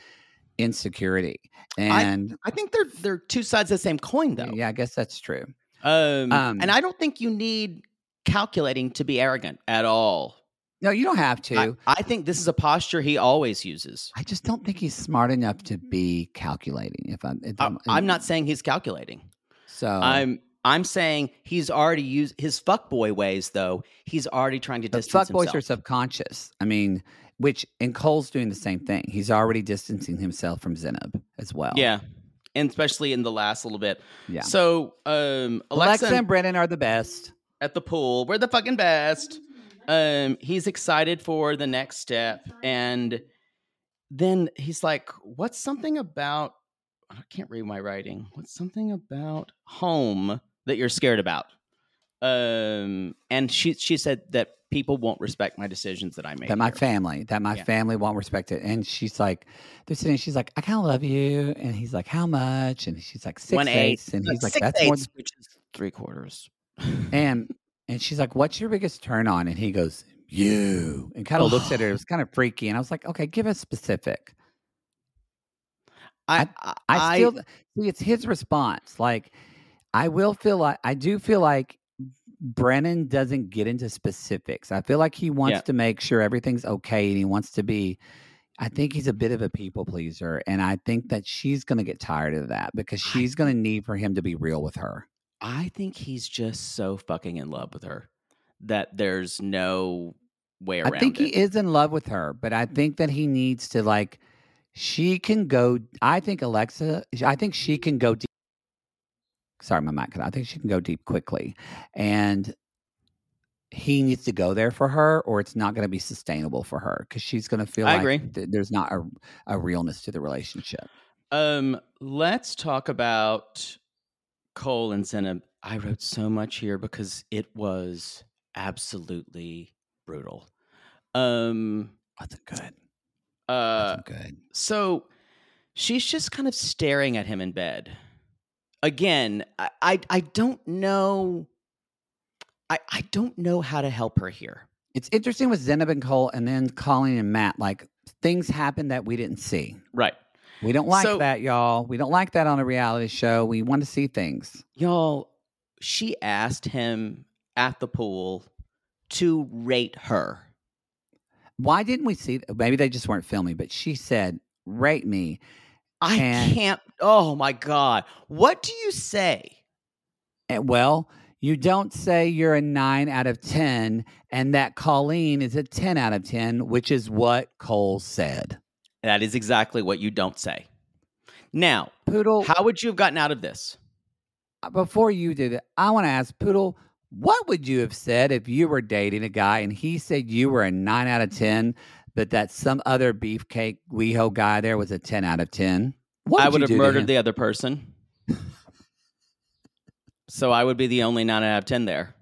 insecurity. And I think they're they're two sides of the same coin though. yeah, I guess that's true. Um, Um, and I don't think you need calculating to be arrogant at all. No, you don't have to. I, I think this is a posture he always uses. I just don't think he's smart enough to be calculating. If I'm, if I'm, I'm not saying he's calculating. So I'm I'm saying he's already used his fuckboy ways though. He's already trying to distance fuckboys himself. are subconscious. I mean, which and Cole's doing the same thing. He's already distancing himself from Zanab as well. yeah, and especially in the last little bit. yeah. So um, Alexa, Alexa, and Brennan are the best. at the pool. We're the fucking best. Um, he's excited for the next step, and then he's like, "What's something about?" I can't read my writing. What's something about home that you're scared about? Um, and she she said that people won't respect my decisions that I make. That my here. family, that my Yeah. family won't respect it. And she's like, they're sitting. She's like, I kind of love you. And he's like, how much? And she's like, six One eight. eighths. And Uh, he's like, that's more. eighths, which is three quarters. And and she's like, what's your biggest turn on? And he goes, you. And kind of looks at her. It was kind of freaky. And I was like, okay, give us specific. I I, still see it's his response. Like I will feel like I do feel like Brennan doesn't get into specifics. I feel like he wants Yeah. to make sure everything's okay and he wants to be I think he's a bit of a people pleaser and I think that she's going to get tired of that because she's going to need for him to be real with her. I think he's just so fucking in love with her that there's no way around I think it. he is in love with her, but I think that he needs to like she can go I think Alexa I think she can go deep. Sorry, my mic. I think she can go deep quickly. And he needs to go there for her or it's not going to be sustainable for her because she's going to feel I like agree. th- there's not a, a realness to the relationship. Um, let's talk about Cole and Zanab. I wrote so much here because it was absolutely brutal. Um, Wasn't good. uh, Wasn't good. so she's just kind of staring at him in bed. Again, I I, I don't know. I I don't know how to help her here. It's interesting with Zanab and Cole and then Colleen and Matt. Like things happen that we didn't see. Right. We don't like So- that, y'all. We don't like that on a reality show. We want to see things. Y'all, she asked him at the pool to rate her. Why didn't we see? Maybe they just weren't filming, but she said, "Rate me." I And- can't. Oh my god! What do you say? And, well, you don't say you're a nine out of ten, and that Colleen is a ten out of ten, which is what Cole said. That is exactly what you don't say. Now, Poodle, how would you have gotten out of this? Uh, before you do it, I want to ask Poodle, what would you have said if you were dating a guy and he said you were a nine out of ten, but that some other beefcake WeHo guy there was a ten out of ten? What I you would have murdered the other person. so I would be the only nine out of ten there.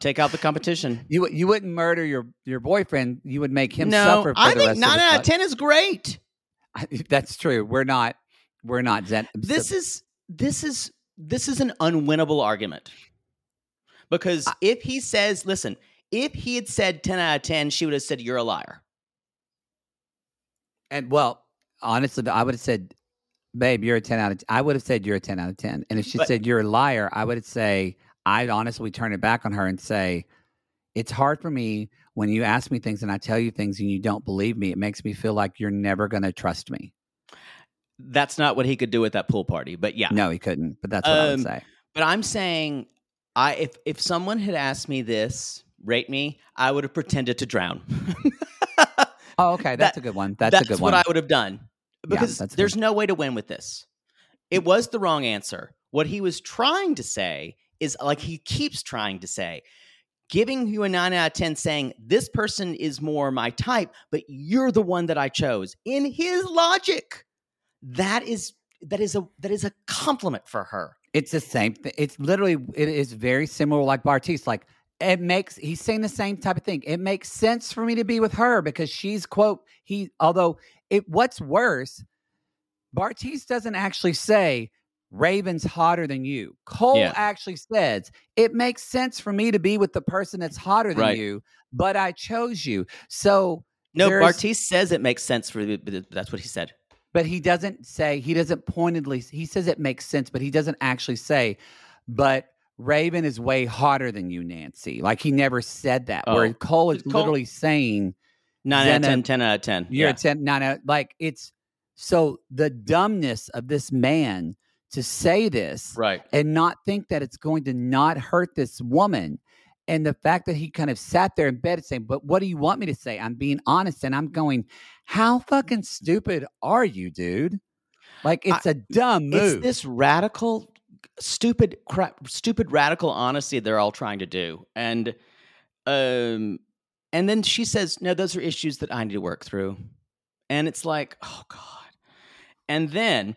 Take out the competition. You you wouldn't murder your your boyfriend. You would make him no, suffer. For I the think rest nine out fu- of ten is great. That's true. We're not. We're not. Zen- This is this is this is an unwinnable argument because if he says, "Listen," if he had said ten out of ten, she would have said, "You're a liar." and well, honestly, I would have said, "Babe, you're a ten out of." 10. I would have said you're a ten out of ten. And if she But- said you're a liar, I would have say I'd honestly turn it back on her and say, "It's hard for me when you ask me things and I tell you things and you don't believe me. It makes me feel like you're never going to trust me." That's not what he could do at that pool party, but yeah. No, he couldn't. But that's what I would Um, say. But I'm saying, I if if someone had asked me this, rate me, I would have pretended to drown. Oh, okay, that's that- a good one. That's, That's a good one. what. I would have done because a there's good- no way to win with this. It was the wrong answer. What he was trying to say is like he keeps trying to say, giving you a nine out of 10, saying this person is more my type, but you're the one that I chose. In his logic, that is that is a that is a compliment for her. It's the same thing. It's literally it is very similar like Bartise. Like it makes he's saying the same type of thing. It makes sense for me to be with her because she's quote he although it what's worse, Bartise doesn't actually say Raven's hotter than you. Cole Yeah. actually says it makes sense for me to be with the person that's hotter than Right. you, but I chose you. So No, Bartise says it makes sense for that's what he said. but he doesn't say he doesn't pointedly he says it makes sense but he doesn't actually say but raven is way hotter than you nancy like he never said that where Oh. cole is Cole- literally saying Nine out of 10, 10 out of 10. you're yeah. a 10 nine out like it's so the dumbness of this man to say this Right. and not think that it's going to not hurt this woman. And the fact that he kind of sat there in bed and saying, But what do you want me to say? I'm being honest. And I'm going, How fucking stupid are you, dude? Like it's a dumb It's move. this radical, stupid, crap, stupid radical honesty they're all trying to do, and um, and then she says, "No, those are issues that I need to work through," and it's like, oh god, and then,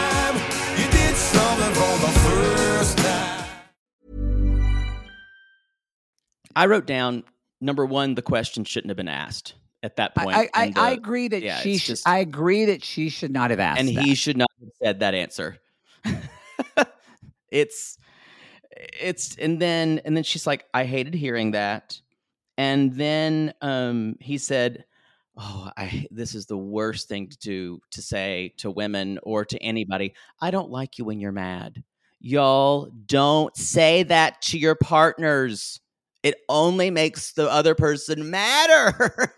I wrote down number one, the question shouldn't have been asked at that point, I, I, and, I agree that yeah, she it's should. just- I agree that she should not have asked. and that. he should not have said that answer. It's it's and then and then she's like, I hated hearing that. And then um he said, Oh, I this is the worst thing to do to say to women or to anybody. I don't like you when you're mad. Y'all don't say that to your partners. It only makes the other person madder.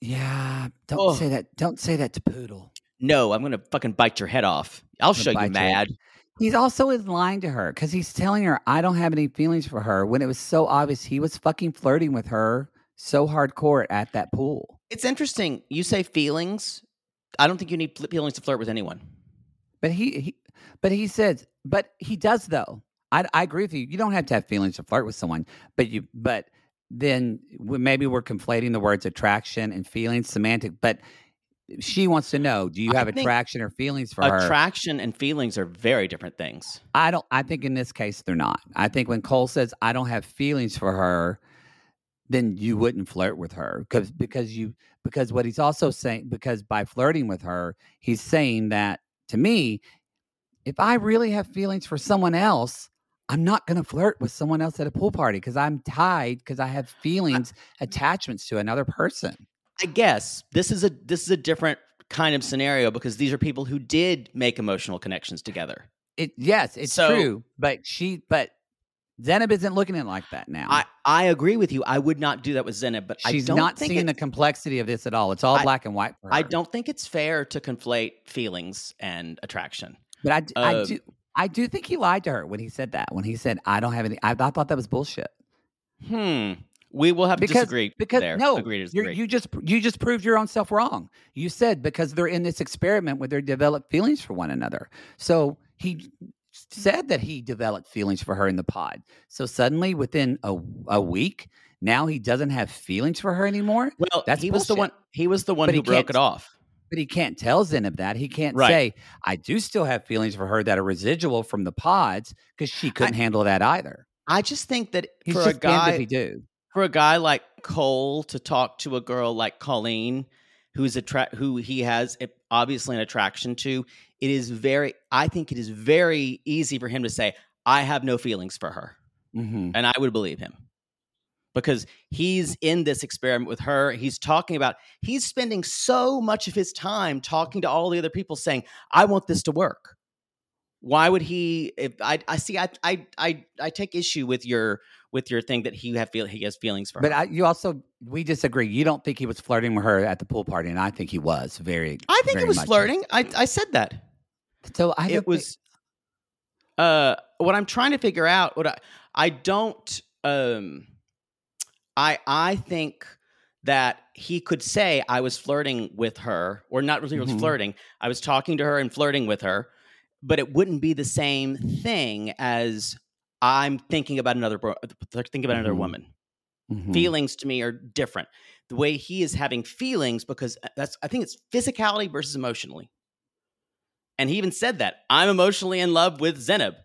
Yeah, don't Oh. say that. Don't say that to Poodle. no, I'm gonna fucking bite your head off. I'll show you bite your head. mad. He's also is lying to her because he's telling her I don't have any feelings for her when it was so obvious he was fucking flirting with her so hardcore at that pool. It's interesting. You say feelings. I don't think you need feelings to flirt with anyone. But he, he but he says, but he does though. I, I agree with you. You don't have to have feelings to flirt with someone, but you but then we- maybe we're conflating the words attraction and feelings, semantic. But she wants to know: Do you have attraction or feelings for her? Attraction and feelings are very different things. I don't. I think in this case they're not. I think when Cole says I don't have feelings for her, then you wouldn't flirt with her because because you because what he's also saying because by flirting with her, he's saying that to me, if I really have feelings for someone else. I'm not going to flirt with someone else at a pool party because I'm tied because I have feelings, attachments to another person. I guess this is a this is a different kind of scenario because these are people who did make emotional connections together. It yes, it's So- true, but she but Zanab isn't looking at it like that now. I I agree with you. I would not do that with Zanab, but She's I don't not seeing the complexity of this at all. It's all I- black and white for her. I don't think it's fair to conflate feelings and attraction. But I, d- I uh, do. I do think he lied to her when he said that. When he said, "I don't have any," I, I thought that was bullshit. Hmm. We will have to Because disagree because there. no, agree disagree. you just you just proved your own self wrong. You said because they're in this experiment where they develop feelings for one another. So he said that he developed feelings for her in the pod. So suddenly, within a a week, now he doesn't have feelings for her anymore. well, that's he was the one. He was the one But who broke it off. But he can't tell Zanab that. He can't Right. say, I do still have feelings for her that are residual from the pods because she couldn't handle that either. I just think that He's for a guy he do. for a guy like Cole to talk to a girl like Colleen, who's attract who he has obviously an attraction to, it is very. I think it is very easy for him to say, "I have no feelings for her," Mm-hmm. and I would believe him because he's in this experiment with her. He's talking about. He's spending so much of his time talking to all the other people, saying, "I want this to work." Why would he? If I, I see, I, I, I, I take issue with your with your thing that he have feel he has feelings for. But. I, you also, we disagree. You don't think he was flirting with her at the pool party, and I think he was very. I think very it was flirting. I, I said that. So I it think- was. Uh, what I'm trying to figure out. What I I don't. Um, I I think that he could say I was flirting with her, or not really was Mhm. flirting. I was talking to her and flirting with her, but it wouldn't be the same thing as I'm thinking about another bro- thinking about another Mhm. woman. Mhm. Feelings to me are different. The way he is having feelings because uh, that's I think it's physicality versus emotionally. And he even said that I'm emotionally in love with Zanab.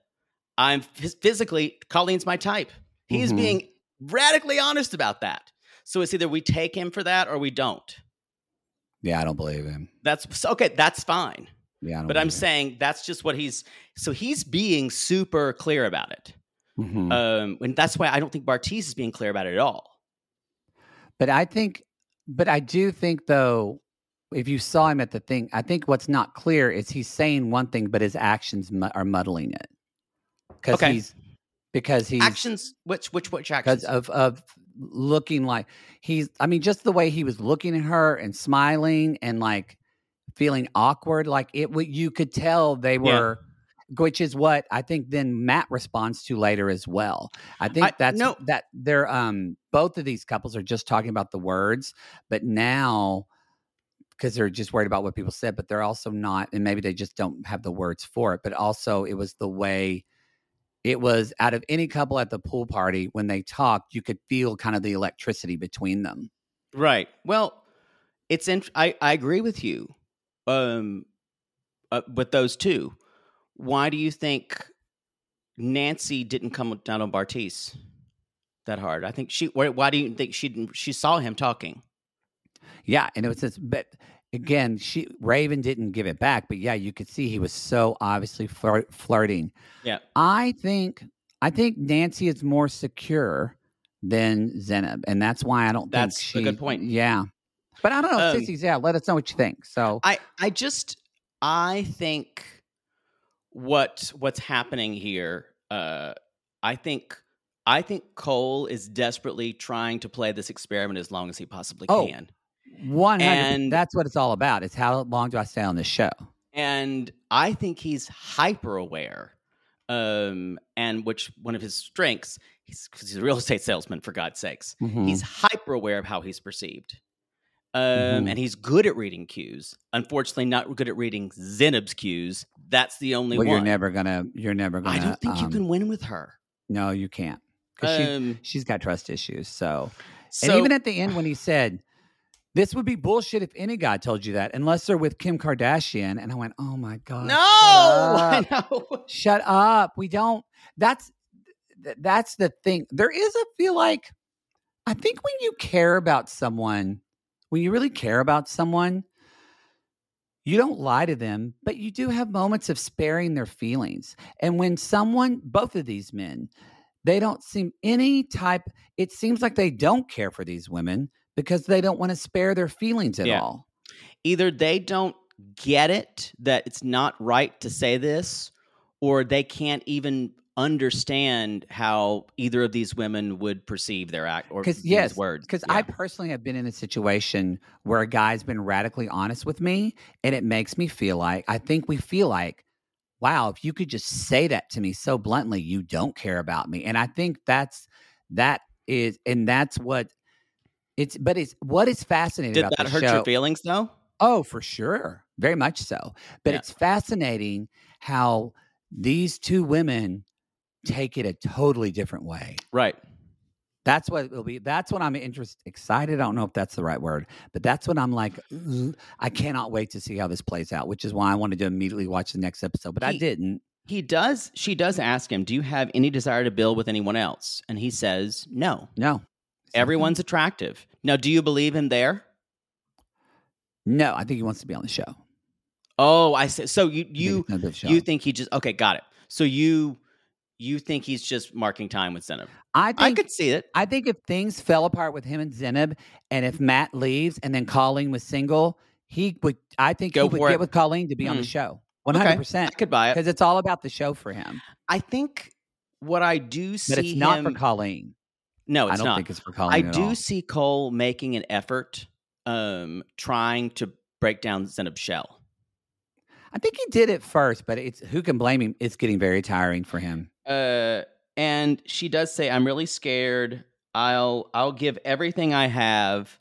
I'm phys- physically Colleen's my type. He's Mhm. being radically honest about that. So it's either we take him for that or we don't. Yeah, I don't believe him. That's okay. That's fine. Yeah, I don't But I'm him. saying that's just what he's. So he's being super clear about it. Mhm. Um, and that's why I don't think Bartise is being clear about it at all. But I think, but I do think though, if you saw him at the thing, I think what's not clear is he's saying one thing, but his actions mu- are muddling it. Because Okay. he's because he actions. Which which which actions? of of looking like he's. I mean, just the way he was looking at her and smiling and like feeling awkward, like it. You could tell they were. Which is what I think. Then Matt responds to later as well. I think I- that's no. that they're um both of these couples are just talking about the words, but now because they're just worried about what people said, but they're also not, and maybe they just don't have the words for it. But also, it was the way it was out of any couple at the pool party when they talked, you could feel kind of the electricity between them. Right. Well, it's in, I I agree with you. Um, uh, with those two, why do you think Nancy didn't come down on Bartise that hard? I think she. Why, why do you think she didn't? She saw him talking. Yeah, and it was just, but again, she Raven didn't give it back, but yeah, you could see he was so obviously flirt, flirting. Yeah. I think I think Nancy is more secure than Zanab, and that's why I don't That's a think she. good point. Yeah, but I don't know, Um, sissies. Yeah, let us know what you think. So I I just I think what what's happening here. Uh, I think I think Cole is desperately trying to play this experiment as long as he possibly Oh. can. One and- That's what it's all about. It's how long do I stay on this show? and I think he's hyper aware. Um, and which one of his strengths? He's because he's a real estate salesman, for God's sakes. Mhm. He's hyper aware of how he's perceived. Um, Mhm. and he's good at reading cues. Unfortunately, not good at reading Zanab's cues. That's the only well, one. you're never gonna. You're never gonna. I don't think you um, can win with her. No, you can't. 'Cause she, Um, she's got trust issues. So, so, and even at the end when he said, "This would be bullshit if any guy told you that, unless they're with Kim Kardashian," and I went, "Oh my god, no, shut I up. know. Shut up. We don't. That's that's the thing. There is a feel like I think when you care about someone, when you really care about someone." You don't lie to them, but you do have moments of sparing their feelings. And when someone, both of these men, they don't seem any type it seems like they don't care for these women because they don't want to spare their feelings at Yeah. all Either they don't get it that it's not right to say this, or they can't even understand how either of these women would perceive their act or these yes words. because Yeah. i personally have been in a situation where a guy's been radically honest with me and it makes me feel like i think we feel like wow if you could just say that to me so bluntly you don't care about me and i think that's that is and that's what it's but it's what is fascinating did about that hurt show your feelings though? Oh, for sure. Very much so. But Yeah. it's fascinating how these two women take it a totally different way. Right. That's what it will be. That's what I'm interested, excited. I don't know if that's the right word, but that's what I'm like. I cannot wait to see how this plays out, which is why I wanted to immediately watch the next episode, but I didn't. He does. She does ask him, "Do you have any desire to build with anyone else?" And he says, "No. No. Everyone's attractive." Now, do you believe him there? No, I think he wants to be on the show. Oh, I see. So you I think you it's another show. you think he just okay? Got it. So you you think he's just marking time with Zanab? I think I could see it. I think if things fell apart with him and Zanab, and if Matt leaves and then Colleen was single, he would. I think Go he would for get with Colleen to be on the Mm. show. One hundred I percent. could buy it. Because it's all about the show for him. I think what I do see But it's not for Colleen. No, it's I don't not. think it's for Colleen. I do all. see Cole making an effort, um, trying to break down Zanab's shell. I think he did it first, but it's who can blame him? It's getting very tiring for him. Uh, and she does say, "I'm really scared. I'll I'll give everything I have,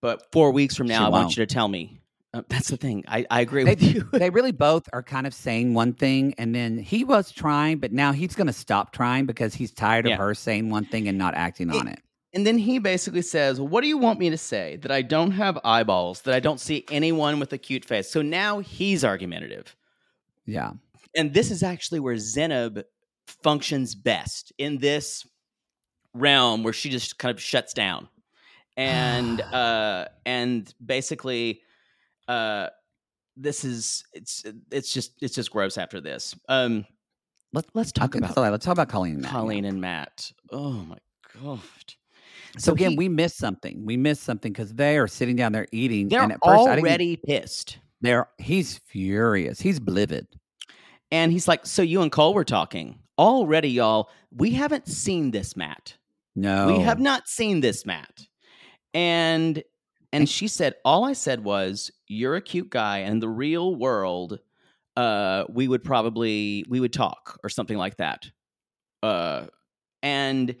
but four weeks from She now, I want won't. you to tell me." Uh, that's the thing. I, I agree They, with you. they really both are kind of saying one thing, and then he was trying, but now he's going to stop trying because he's tired Yeah. of her saying one thing and not acting It- on it. And then he basically says, "What do you want me to say? That I don't have eyeballs? That I don't see anyone with a cute face?" So now he's argumentative. Yeah. and this is actually where Zanab functions best in this realm where she just kind of shuts down and uh and basically uh this is it's it's just it's just gross after this um let, let's talk about so let's talk about Colleen. and Matt, colleen and matt oh my god So, again, he- we missed something. We missed something because they are sitting down there eating. they're and at first, already pissed They're he's furious. He's livid. and he's like so you and cole were talking already y'all we haven't seen this matt No, We have not seen this, Matt. And and she said, all I said was, you're a cute guy, and in the real world, uh, we would probably we would talk or something like that. Uh, and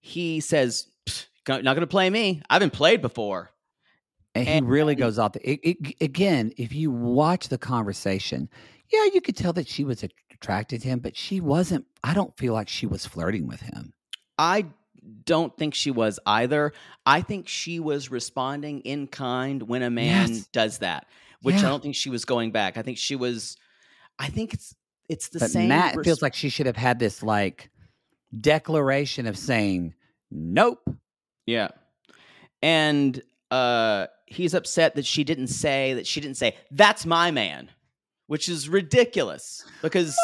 he says, not going to play me. I've been played before. And he And- really goes off. The, it, it, again, if you watch the conversation, yeah, you could tell that she was attracted to him, but she wasn't. I don't feel like she was flirting with him. I don't think she was either. I think she was responding in kind when a man Yes. does that, which I don't think she was going back. I think she was. I think it's it's the but same. Matt res- feels like she should have had this like declaration of saying, "Nope." yeah, and uh, he's upset that she didn't say that she didn't say that's my man, which is ridiculous because.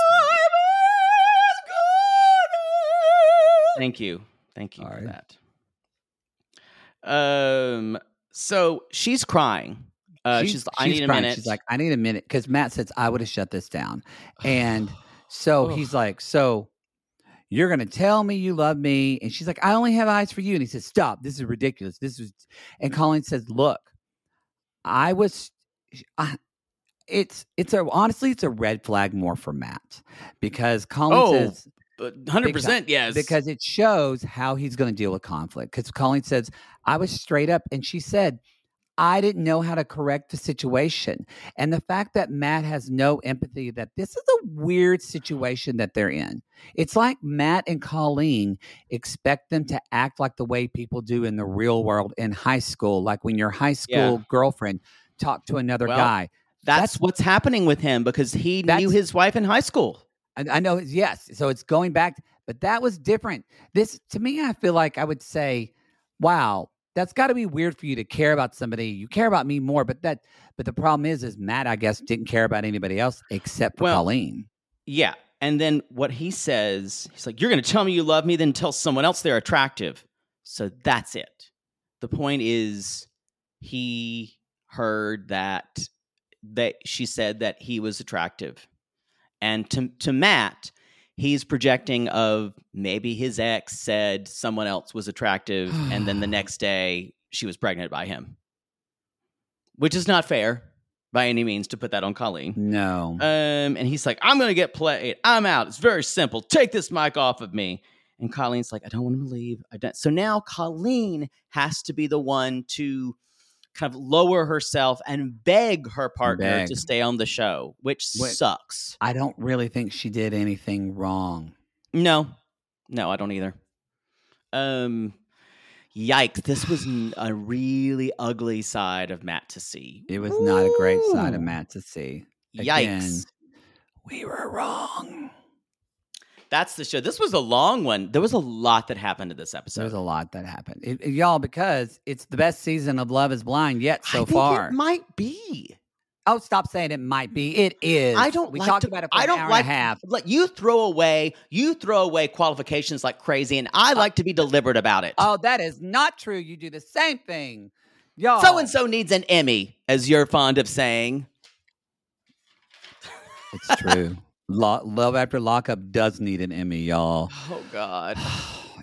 Thank you, thank you All for right. that. Um, so she's crying. Uh, she's, I need a crying. minute. She's like, I need a minute because Matt says I would have shut this down, and so he's like, so you're gonna tell me you love me, and she's like, I only have eyes for you, and he says, stop, this is ridiculous. This is, and Colleen says, look, I was, I, it's it's a honestly it's a red flag more for Matt because Colleen Oh, says hundred percent, yes. because it shows how he's going to deal with conflict. Because Colleen says, I was straight up, and she said, I didn't know how to correct the situation. And the fact that Matt has no empathy, that this is a weird situation that they're in. It's like Matt and Colleen expect them to act like the way people do in the real world in high school, like when your high school girlfriend talked to another Well, guy. that's, that's- what's happening with him because he knew his wife in high school. I, I know, yes. So it's going back, but that was different. This, to me, I feel like I would say, wow, that's got to be weird for you to care about somebody. You care about me more, but that, but the problem is, is Matt, I guess, didn't care about anybody else except for Well, Colleen. Yeah. And then what he says, he's like, You're going to tell me you love me, then tell someone else they're attractive. So that's it. The point is, he heard that that she said that he was attractive. And to, to Matt, he's projecting of maybe his ex said someone else was attractive, and then the next day she was pregnant by him, which is not fair by any means to put that on Colleen. No. Um, and he's like, I'm gonna get played. I'm out. It's very simple. Take this mic off of me. And Colleen's like, I don't want to leave. I don't. So now Colleen has to be the one to kind of lower herself and beg her partner Beg. to stay on the show, which Wait. sucks. I don't really think she did anything wrong. No, no, I don't either. Um, yikes! This was a really ugly side of Matt to see. It was not a great side of Matt to see. Yikes! Again, We were wrong. That's the show. This was a long one. There was a lot that happened in this episode. There's a lot that happened, It- it- y'all, because it's the best season of Love Is Blind yet I so think far. it might be. Oh, stop saying it might be. It is. I don't. We like talked to- about it for I an don't hour like. and a half. Like you throw away. You throw away qualifications like crazy, and I uh, like to be deliberate about it. Oh, that is not true. You do the same thing, y'all. so and so needs an Emmy, as you're fond of saying. It's true. Lo- Love After Lockup does need an Emmy, y'all. Oh God.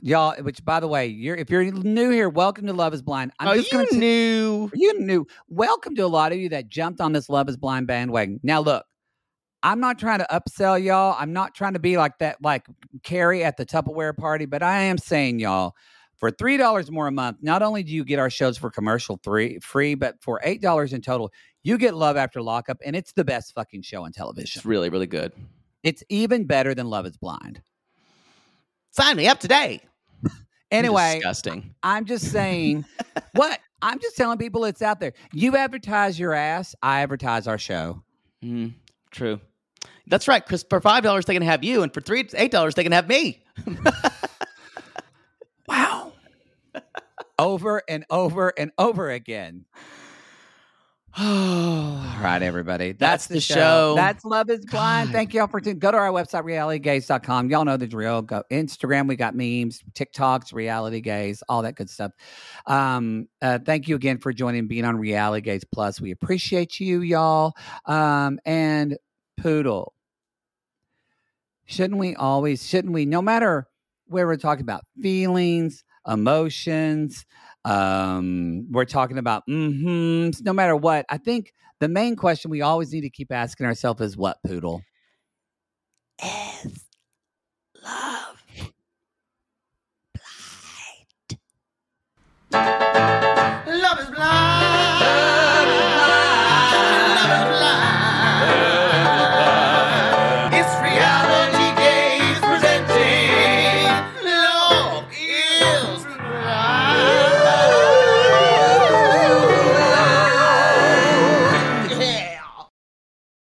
Y'all, which by the way, you're if you're new here, welcome to Love Is Blind. I'm oh, just you gonna knew. you knew. Welcome to a lot of you that jumped on this Love Is Blind bandwagon. Now, look, I'm not trying to upsell y'all. I'm not trying to be like that, like Carrie at the Tupperware party, but I am saying, y'all, for three dollars more a month, not only do you get our shows for commercial three free, but for eight dollars in total, you get Love After Lockup, and it's the best fucking show on television. It's really, really good. It's even better than Love Is Blind. Sign me up today. Anyway, disgusting. I'm just saying what I'm just telling people it's out there. You advertise your ass, I advertise our show. Mm, true. That's right, Chris. For five dollars, they can have you, and for three, eight dollars, they can have me. Wow. over and over and over again. All right, everybody. That's, That's the, the show. show. That's Love is Blind. God. Thank you all for tuning. Go to our website, realitygaze.com. Y'all know the drill. Go Instagram, we got memes, TikToks, reality gaze, all that good stuff. Um, uh, thank you again for joining being on Reality Gaze Plus. We appreciate you, y'all. Um, and Poodle. Shouldn't we always, shouldn't we, no matter where we're talking about feelings, emotions, um, we're talking about mm-hmm. No matter what, I think the main question we always need to keep asking ourselves is what poodle is love blind. Love is blind.